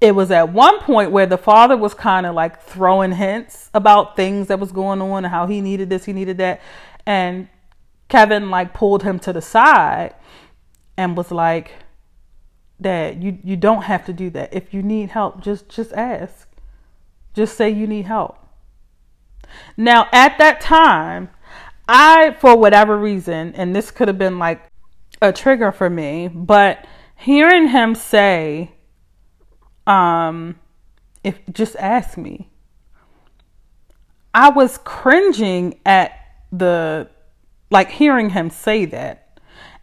it was at one point where the father was kind of like throwing hints about things that was going on and how he needed this, he needed that. And Kevin like pulled him to the side and was like, Dad, you, you don't have to do that. If you need help, just just ask. Just say you need help. Now at that time, I for whatever reason, and this could have been like a trigger for me, but hearing him say um, if just ask me. I was cringing at the like hearing him say that.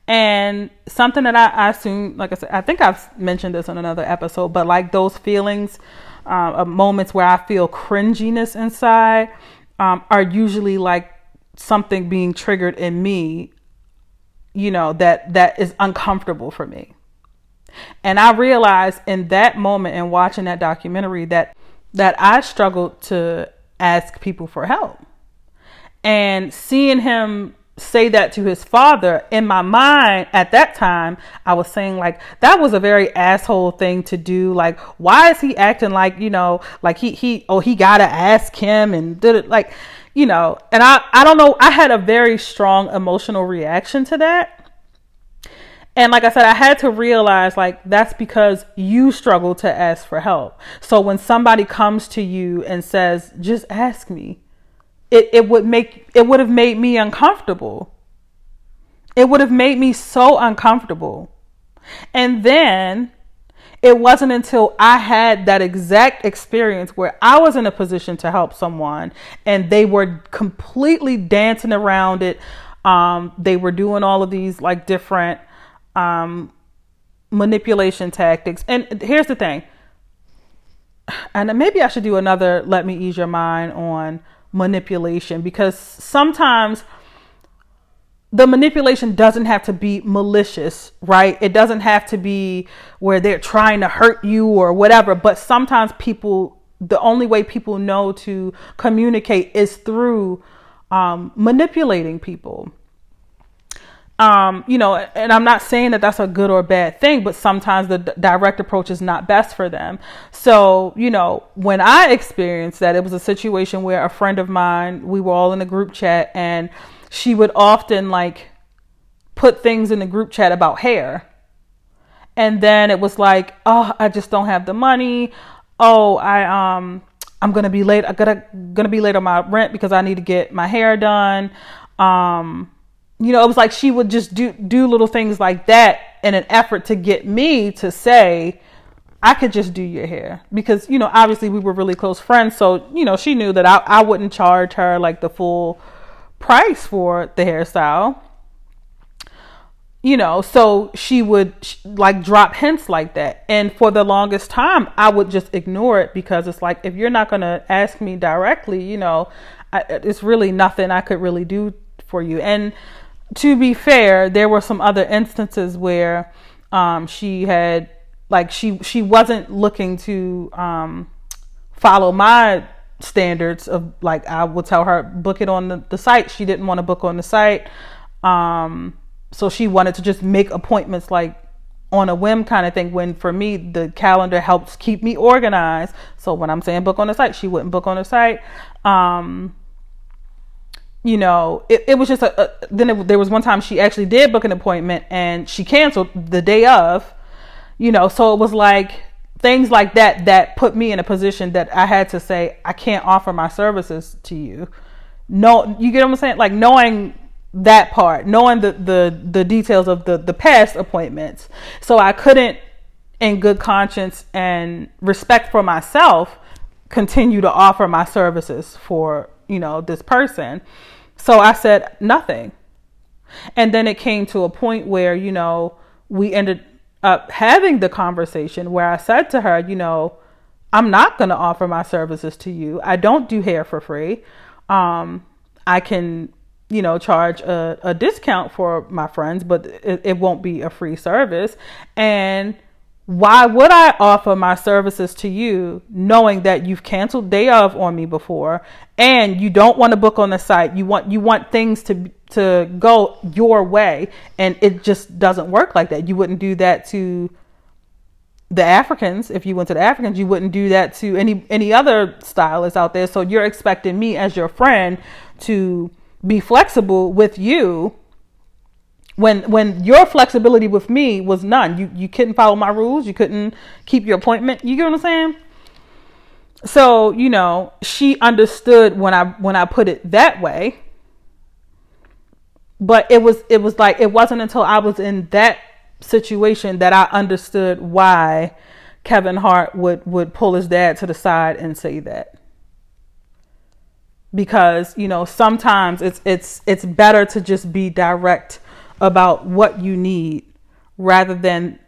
And something that I, I assume, like I said, I think I've mentioned this on another episode, but like those feelings, uh, of moments where I feel cringiness inside, um, are usually like something being triggered in me, you know, that that is uncomfortable for me. And I realized in that moment in watching that documentary that that I struggled to ask people for help. And seeing him say that to his father. In my mind at that time i was saying like that was a very asshole thing to do. Like why is he acting like you know like he he oh he gotta ask him and did it like you know. And i i don't know i had a very strong emotional reaction to that. And like I said, I had to realize like that's because you struggle to ask for help. So when somebody comes to you and says, just ask me, it, it would make it would have made me uncomfortable. It would have made me so uncomfortable. And then it wasn't until I had that exact experience where I was in a position to help someone and they were completely dancing around it. Um, they were doing all of these like different um, manipulation tactics. And here's the thing, and maybe I should do another Let Me Ease Your Mind on manipulation because sometimes the manipulation doesn't have to be malicious, right? It doesn't have to be where they're trying to hurt you or whatever. But sometimes people, the only way people know to communicate is through um, manipulating people. Um, you know, and I'm not saying that that's a good or bad thing, but sometimes the d- direct approach is not best for them. So, you know, when I experienced that, it was a situation where a friend of mine, we were all in a group chat, and she would often like put things in the group chat about hair. And then it was like, oh, I just don't have the money. Oh, I um I'm gonna be late. I gotta gonna be late on my rent because I need to get my hair done. Um, you know, it was like she would just do do little things like that in an effort to get me to say, I could just do your hair because you know obviously we were really close friends, so you know she knew that I I wouldn't charge her like the full price for the hairstyle. You know, so she would like drop hints like that. And for the longest time, I would just ignore it because it's like, if you're not going to ask me directly, you know, I, it's really nothing I could really do for you. And to be fair, there were some other instances where um, she had, like, she, she wasn't looking to um, follow my standards of like I would tell her book it on the, the site. She didn't want to book on the site. Um, so she wanted to just make appointments like on a whim kind of thing when for me the calendar helps keep me organized. So when I'm saying book on the site, she wouldn't book on the site. Um, you know, it, it was just a, a then it, there was one time she actually did book an appointment and she canceled the day of, you know, so it was like things like that that put me in a position that I had to say I can't offer my services to you. No, you get what I'm saying? Like knowing that part, knowing the the the details of the the past appointments. So I couldn't in good conscience and respect for myself continue to offer my services for, you know, this person. So I said nothing. And then it came to a point where, you know, we ended up having the conversation where I said to her, you know, I'm not going to offer my services to you. I don't do hair for free. Um, I can, you know, charge a, a discount for my friends, but it, it won't be a free service. And why would I offer my services to you knowing that you've canceled day of on me before and you don't want to book on the site? You want you want things to to go your way and it just doesn't work like that. You wouldn't do that to the Africans if you went to the Africans, you wouldn't do that to any any other stylist out there. So you're expecting me as your friend to be flexible with you when when your flexibility with me was none. You you couldn't follow my rules. You couldn't keep your appointment. You get what I'm saying? So you know she understood when I when I put it that way. But it was it was like it wasn't until I was in that situation that I understood why Kevin Hart would would pull his dad to the side and say that because you know sometimes it's it's it's better to just be direct about what you need rather than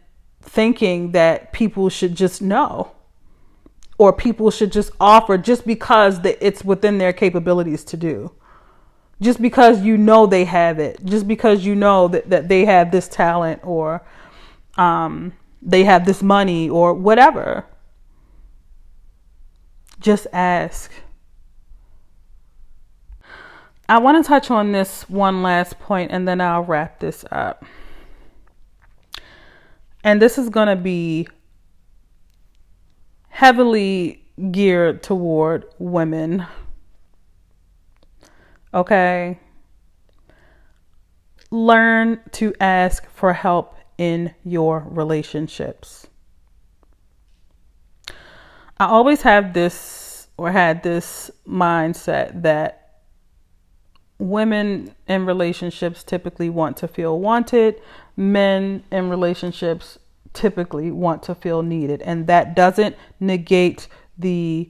thinking that people should just know or people should just offer just because it's within their capabilities to do. Just because you know they have it, just because you know that, that they have this talent or um, they have this money or whatever. Just ask. I want to touch on this one last point and then I'll wrap this up. And this is going to be heavily geared toward women. Okay? Learn to ask for help in your relationships. I always have this or had this mindset that women in relationships typically want to feel wanted, men in relationships typically want to feel needed, and that doesn't negate the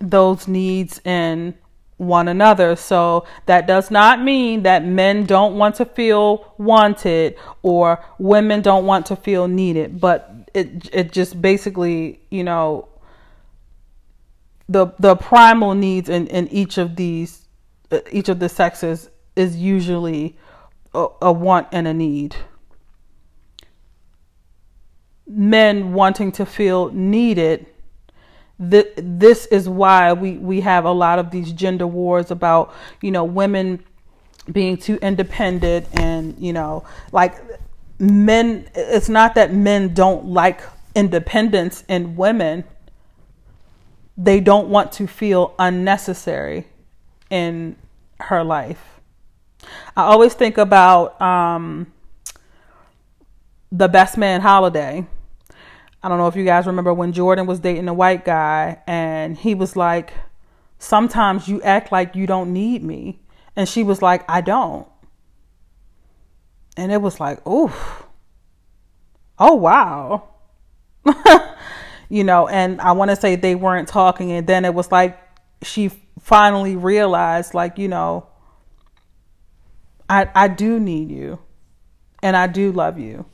those needs in one another. So that does not mean that men don't want to feel wanted or women don't want to feel needed, but it it just basically, you know, the the primal needs in, in each of these each of the sexes is usually a, a want and a need. Men wanting to feel needed. this is why we, we have a lot of these gender wars about, you know, women being too independent and, you know, like men, it's not that men don't like independence in women. They don't want to feel unnecessary in her life. I always think about um, the best man holiday. I don't know if you guys remember when Jordan was dating a white guy and he was like, Sometimes you act like you don't need me. And she was like, I don't. And it was like, oof. Oh, wow. you know, and I want to say they weren't talking. And then it was like she finally realized, like, you know, I, I do need you and I do love you.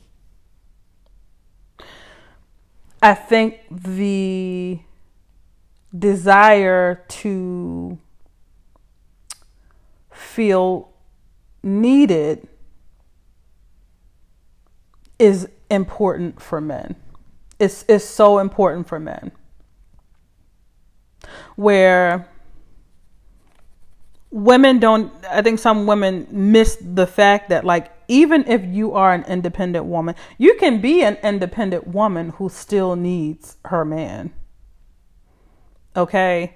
I think the desire to feel needed is important for men. It's, it's so important for men. Where women don't i think some women miss the fact that like even if you are an independent woman you can be an independent woman who still needs her man. Okay?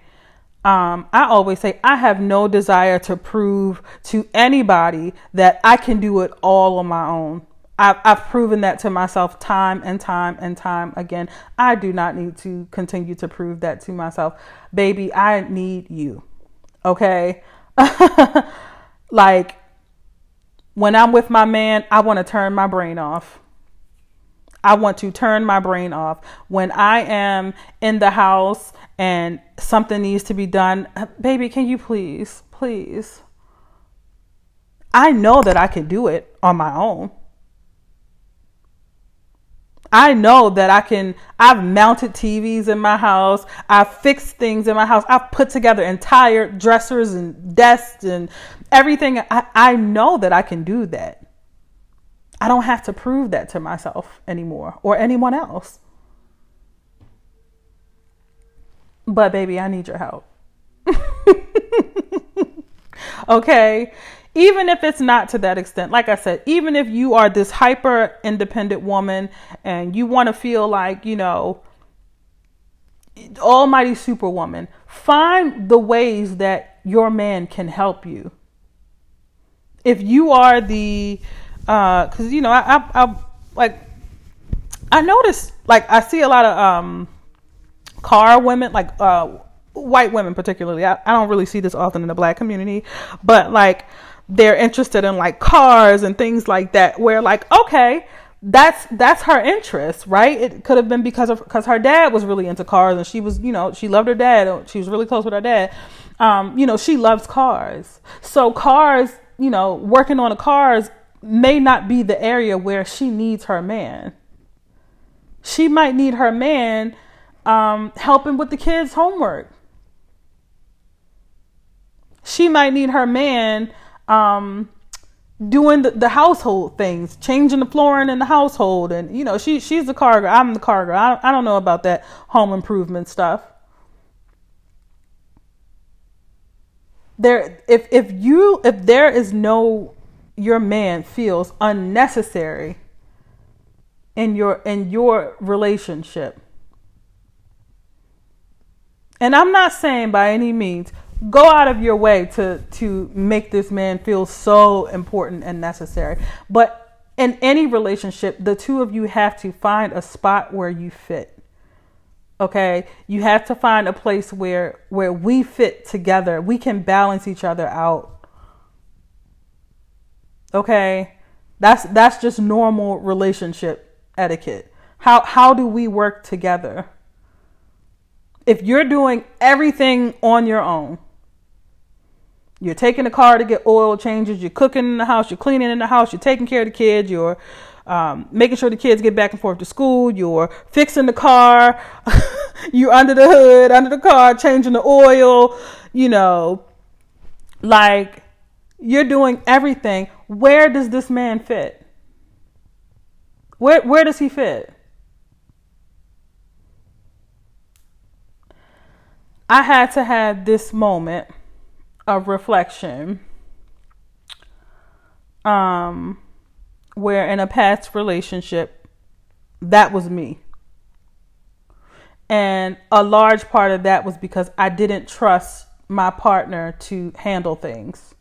Um, i always say i have no desire to prove to anybody that i can do it all on my own. I've, I've proven that to myself time and time and time again. I do not need to continue to prove that to myself. Baby i need you. Okay like when I'm with my man, I want to turn my brain off. I want to turn my brain off. When I am in the house and something needs to be done, baby, can you please, please? I know that I can do it on my own. I know that I can, I've mounted TVs in my house. I've fixed things in my house. I've put together entire dressers and desks and everything. I, I know that I can do that. I don't have to prove that to myself anymore or anyone else. But baby, I need your help. okay? Even if it's not to that extent, like I said, even if you are this hyper independent woman and you want to feel like, you know, almighty superwoman, find the ways that your man can help you. If you are the, uh, cause you know, I, I, I like, I notice, like, I see a lot of, um, car women, like, uh, white women particularly. I, I don't really see this often in the black community, but like, they're interested in like cars and things like that where like okay that's that's her interest right? It could have been because of because her dad was really into cars and she was you know she loved her dad she was really close with her dad. Um, you know she loves cars. So cars you know working on the cars may not be the area where she needs her man. She might need her man um, helping with the kids homework. She might need her man um, doing the, the, household things, changing the flooring in the household, and you know she she's the car girl. I'm the car girl. I, I don't know about that home improvement stuff. There, if if you if there is no your man feels unnecessary in your in your relationship. And I'm not saying by any means go out of your way to to make this man feel so important and necessary. But in any relationship the two of you have to find a spot where you fit. Okay? You have to find a place where where we fit together. We can balance each other out. Okay? That's that's just normal relationship etiquette. How how do we work together? If you're doing everything on your own you're taking the car to get oil changes. You're cooking in the house. You're cleaning in the house. You're taking care of the kids. You're um, making sure the kids get back and forth to school. You're fixing the car. you're under the hood, under the car, changing the oil. You know, like You're doing everything. Where does this man fit? Where where does he fit? I had to have this moment of reflection um where in a past relationship that was me. And a large part of that was because I didn't trust my partner to handle things.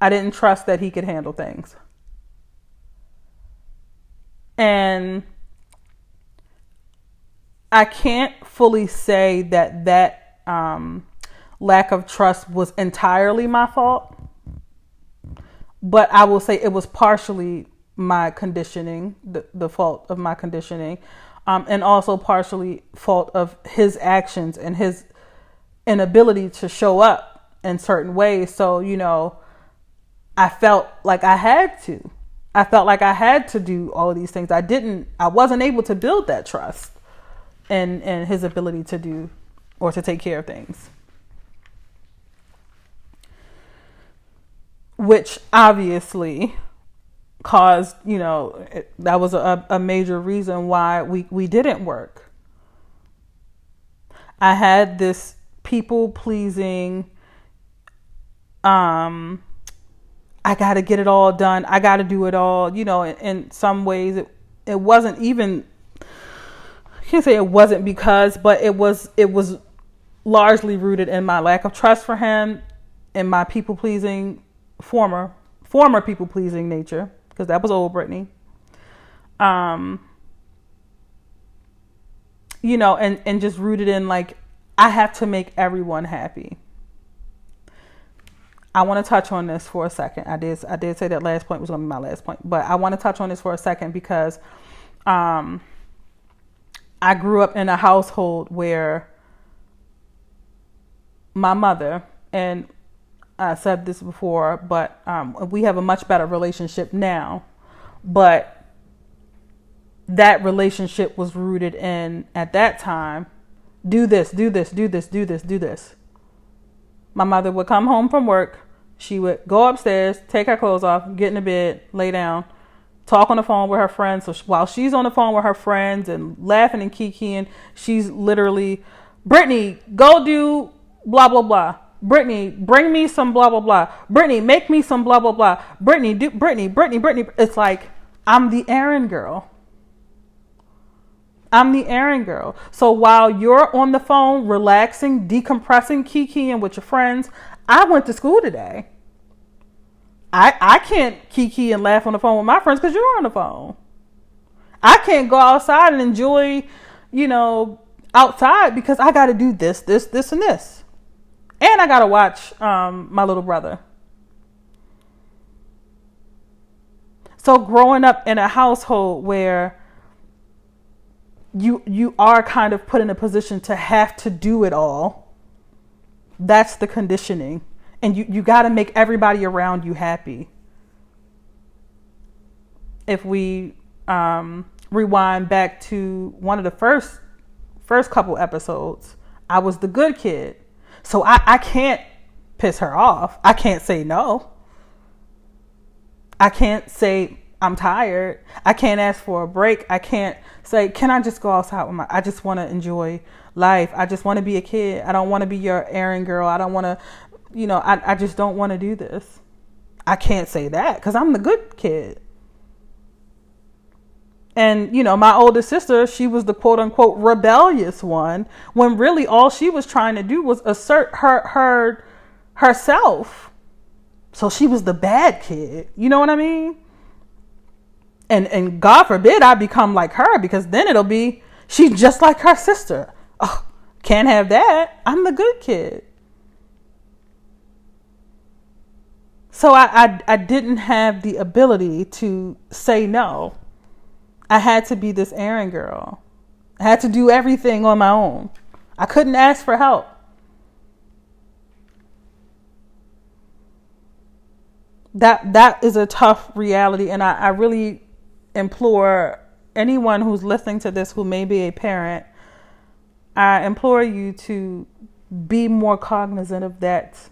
I didn't trust that he could handle things. And I can't fully say that that um, lack of trust was entirely my fault, but I will say it was partially my conditioning, the, the fault of my conditioning, um, and also partially fault of his actions and his inability to show up in certain ways. So, you know, I felt like I had to. I felt like I had to do all these things. I didn't, I wasn't able to build that trust and, and his ability to do or to take care of things. Which obviously caused, you know, it, that was a, a major reason why we, we didn't work. I had this people pleasing, um, I got to get it all done. I got to do it all. You know, in, in, some ways, it it wasn't even. I can't say it wasn't because, but it was it was largely rooted in my lack of trust for him, and my people pleasing former former people pleasing nature because that was old Brittany. Um, you know, and and just rooted in like I have to make everyone happy. I want to touch on this for a second. I did I did say that last point was going to be my last point, but I want to touch on this for a second because um, I grew up in a household where my mother and I said this before, but um, we have a much better relationship now. But that relationship was rooted in at that time do this, do this, do this, do this, do this. My mother would come home from work. She would go upstairs, take her clothes off, get in the bed, lay down, talk on the phone with her friends. So while she's on the phone with her friends and laughing and kikiing, she's literally, Brittany, go do blah, blah, blah. Brittany, bring me some blah, blah, blah. Brittany, make me some blah, blah, blah. Brittany, do, Brittany, Brittany, Brittany. It's like, I'm the errand girl. I'm the errand girl. So while you're on the phone, relaxing, decompressing, kikiing with your friends, I went to school today. I, I can't kiki and laugh on the phone with my friends because you're on the phone. I can't go outside and enjoy, you know, outside because I got to do this, this, this, and this. And I got to watch um, my little brother. So growing up in a household where you you are kind of put in a position to have to do it all that's the conditioning. And you you got to make everybody around you happy. If we um, rewind back to one of the first first couple episodes i was the good kid so i i can't piss her off i can't say no i can't say i'm tired i can't ask for a break i can't say, can I just go outside with my, I just want to enjoy life. I just want to be a kid. I don't want to be your errand girl. I don't want to, you know, I, I just don't want to do this. I can't say that because I'm the good kid. And, you know, my older sister, she was the quote unquote rebellious one when really all she was trying to do was assert her, her, herself. So she was the bad kid. You know what I mean? and and God forbid I become like her because then it'll be she's just like her sister. Oh, can't have that. I'm the good kid. So I, I I didn't have the ability to say no. I had to be this errand girl. I had to do everything on my own. I couldn't ask for help. That that is a tough reality and I, I really implore anyone who's listening to this who may be a parent, I implore you to be more cognizant of that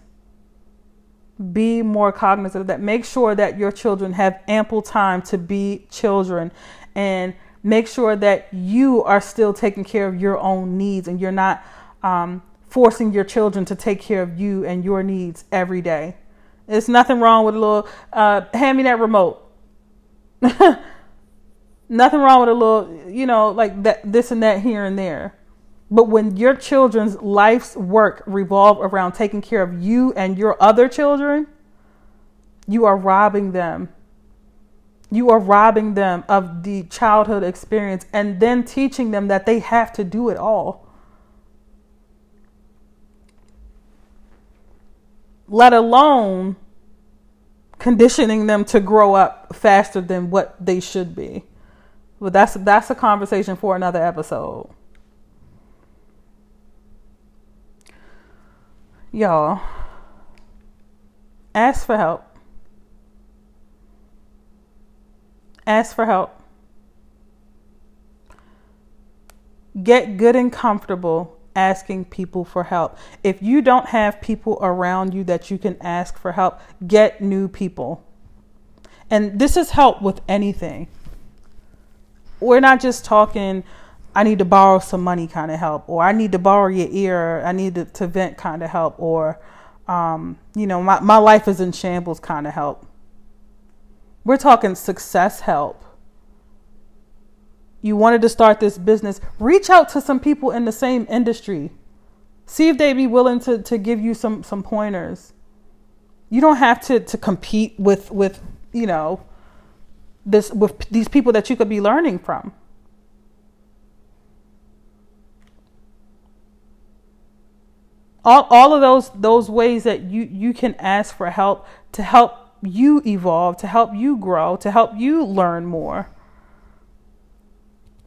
be more cognizant of that. Make sure that your children have ample time to be children and make sure that you are still taking care of your own needs and you're not um, forcing your children to take care of you and your needs every day. There's nothing wrong with a little, uh, hand me that remote. nothing wrong with a little, you know, like that, this and that here and there. But when your children's life's work revolve around taking care of you and your other children, you are robbing them. You are robbing them of the childhood experience and then teaching them that they have to do it all. Let alone conditioning them to grow up faster than what they should be. But that's that's a conversation for another episode. Y'all, ask for help. Ask for help. Get good and comfortable asking people for help. If you don't have people around you that you can ask for help, get new people. And this is help with anything. We're not just talking I need to borrow some money kind of help, or I need to borrow your ear, I need to, to vent kind of help, or, um, you know, my, my life is in shambles kind of help. We're talking success help. You wanted to start this business, reach out to some people in the same industry. See if they'd be willing to, to give you some, some pointers. You don't have to, to compete with, with, you know, this with these people that you could be learning from. all, all of those those ways that you you can ask for help to help you evolve to help you grow to help you learn more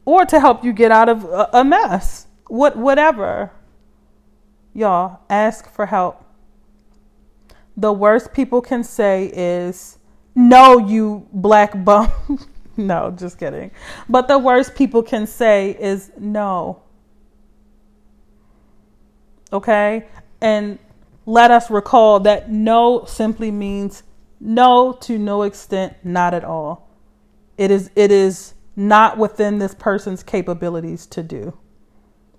or to help you get out of a, mess. What whatever. Y'all ask for help. The worst people can say is no you black bum. No just kidding. But the worst people can say is no. Okay? And let us recall that no simply means no to no extent, not at all. It is it is not within this person's capabilities to do.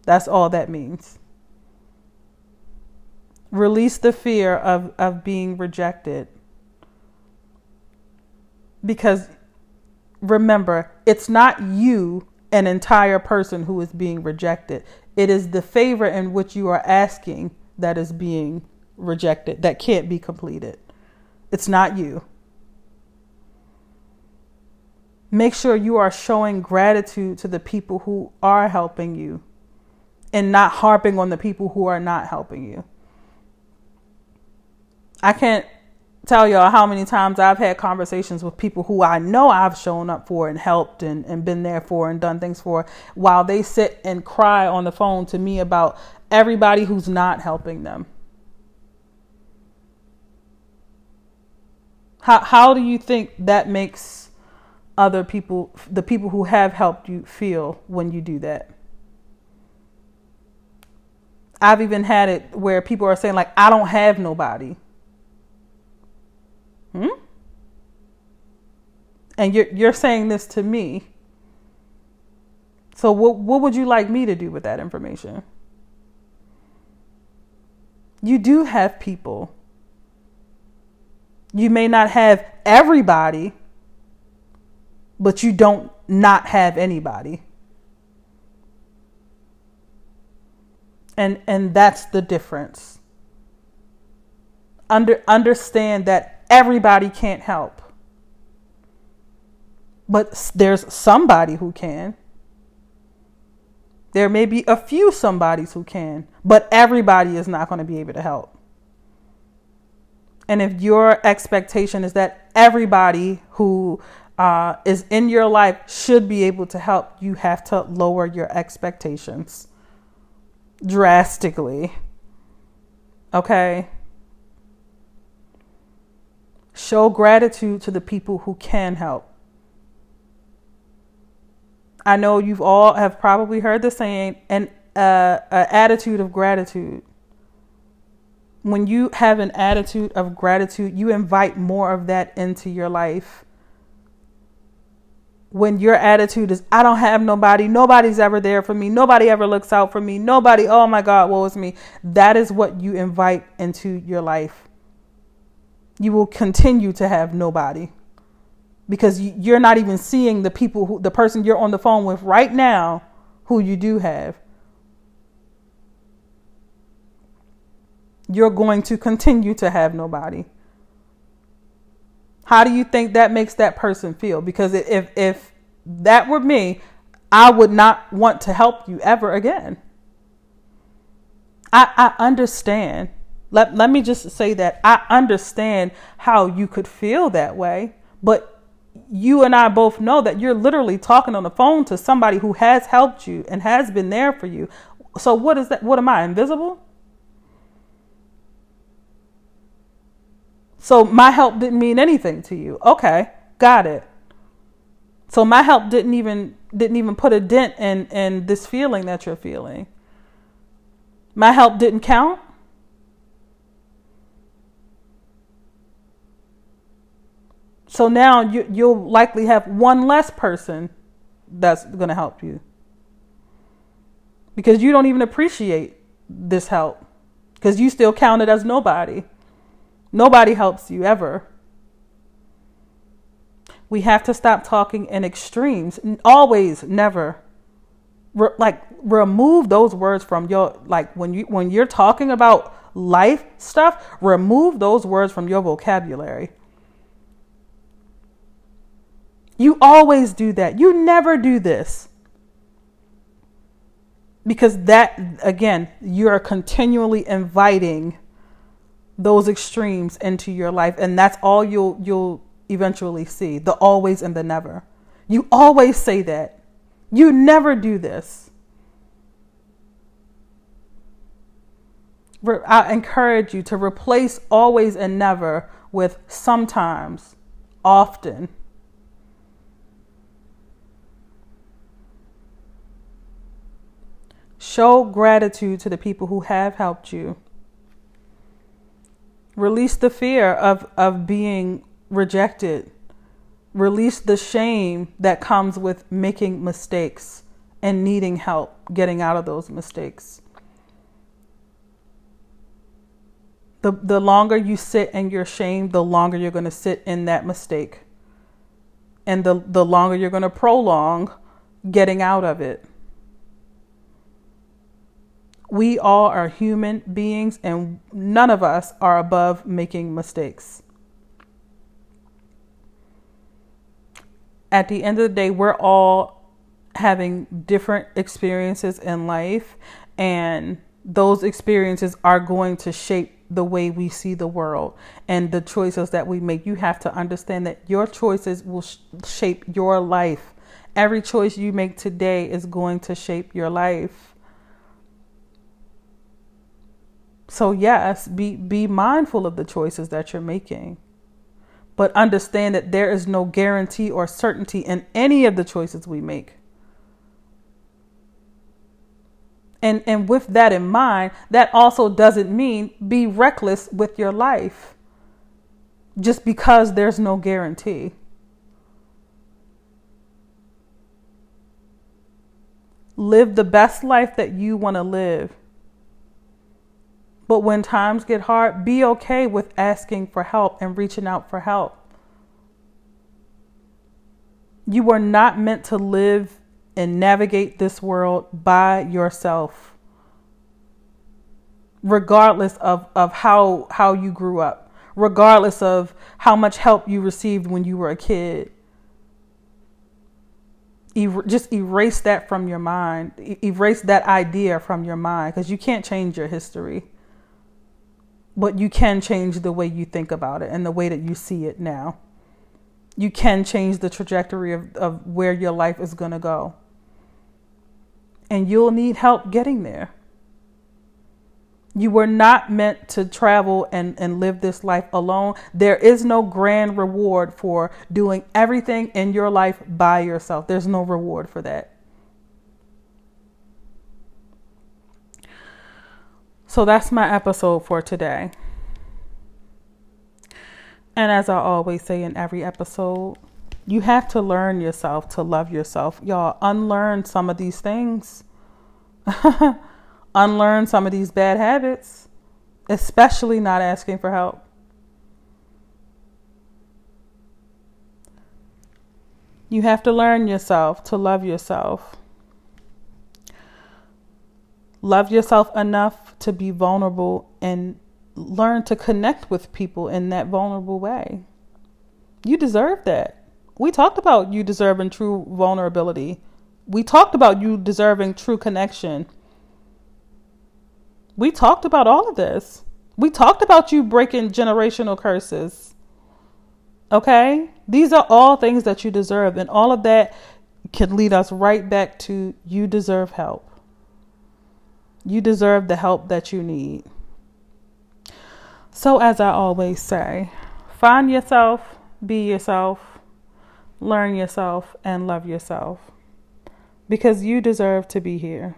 That's all that means. Release the fear of, of being rejected. Because remember, it's not you, an entire person, who is being rejected. It is the favor in which you are asking that is being rejected, that can't be completed. It's not you. Make sure you are showing gratitude to the people who are helping you and not harping on the people who are not helping you. I can't tell y'all how many times I've had conversations with people who I know I've shown up for and helped and, and been there for and done things for while they sit and cry on the phone to me about everybody who's not helping them. How, how do you think that makes other people, the people who have helped you, feel when you do that? I've even had it where people are saying, like, I don't have nobody Hmm? And you're you're saying this to me. So what what would you like me to do with that information? You do have people. You may not have everybody, but you don't not have anybody. And and that's the difference. Under understand that everybody can't help. But there's somebody who can. There may be a few somebodies who can, but everybody is not going to be able to help. And if your expectation is that everybody who uh, is in your life should be able to help, you have to lower your expectations drastically. Okay? Show gratitude to the people who can help. I know you've all have probably heard the saying an uh, attitude of gratitude. When you have an attitude of gratitude, you invite more of that into your life. When your attitude is, I don't have nobody, nobody's ever there for me, nobody ever looks out for me, nobody, oh my God, what was me? That is what you invite into your life. You will continue to have nobody because you're not even seeing the people who, the person you're on the phone with right now, who you do have. You're going to continue to have nobody. How do you think that makes that person feel? Because if if that were me, I would not want to help you ever again. I, I understand. Let, let me just say that I understand how you could feel that way, but you and I both know that you're literally talking on the phone to somebody who has helped you and has been there for you. So what is that? What am I invisible? So my help didn't mean anything to you. Okay, got it. So my help didn't even didn't even put a dent in in this feeling that you're feeling. My help didn't count. So now you, you'll likely have one less person that's going to help you because you don't even appreciate this help because you still count it as nobody. Nobody helps you ever. We have to stop talking in extremes. Always, never. Re- like remove those words from your like when you when you're talking about life stuff, remove those words from your vocabulary. You always do that. You never do this. Because that again, you're continually inviting those extremes into your life and that's all you'll you'll eventually see the always and the never. You always say that. You never do this. I encourage you to replace always and never with sometimes often. Show gratitude to the people who have helped you Release the fear of, of being rejected. Release the shame that comes with making mistakes and needing help getting out of those mistakes. The, the longer you sit in your shame, the longer you're going to sit in that mistake. And the, the longer you're going to prolong getting out of it we all are human beings and none of us are above making mistakes. At the end of the day, we're all having different experiences in life, and those experiences are going to shape the way we see the world and the choices that we make. You have to understand that your choices will sh- shape your life. Every choice you make today is going to shape your life. So yes, be be mindful of the choices that you're making. But understand that there is no guarantee or certainty in any of the choices we make. And and with that in mind, that also doesn't mean be reckless with your life. Just because there's no guarantee. Live the best life that you want to live but when times get hard, be okay with asking for help and reaching out for help. You are not meant to live and navigate this world by yourself, regardless of, of how, how you grew up, regardless of how much help you received when you were a kid. Just erase that from your mind, erase that idea from your mind because you can't change your history but you can change the way you think about it and the way that you see it now. You can change the trajectory of, of where your life is going to go. And you'll need help getting there. You were not meant to travel and, and live this life alone. There is no grand reward for doing everything in your life by yourself. There's no reward for that. So that's my episode for today. And as I always say in every episode, you have to learn yourself to love yourself. Y'all, unlearn some of these things. unlearn some of these bad habits, especially not asking for help. You have to learn yourself to love yourself. Love yourself enough to be vulnerable and learn to connect with people in that vulnerable way. You deserve that. We talked about you deserving true vulnerability. We talked about you deserving true connection. We talked about all of this. We talked about you breaking generational curses. Okay? These are all things that you deserve, and all of that can lead us right back to you deserve help. You deserve the help that you need. So, as I always say, find yourself, be yourself, learn yourself, and love yourself because you deserve to be here.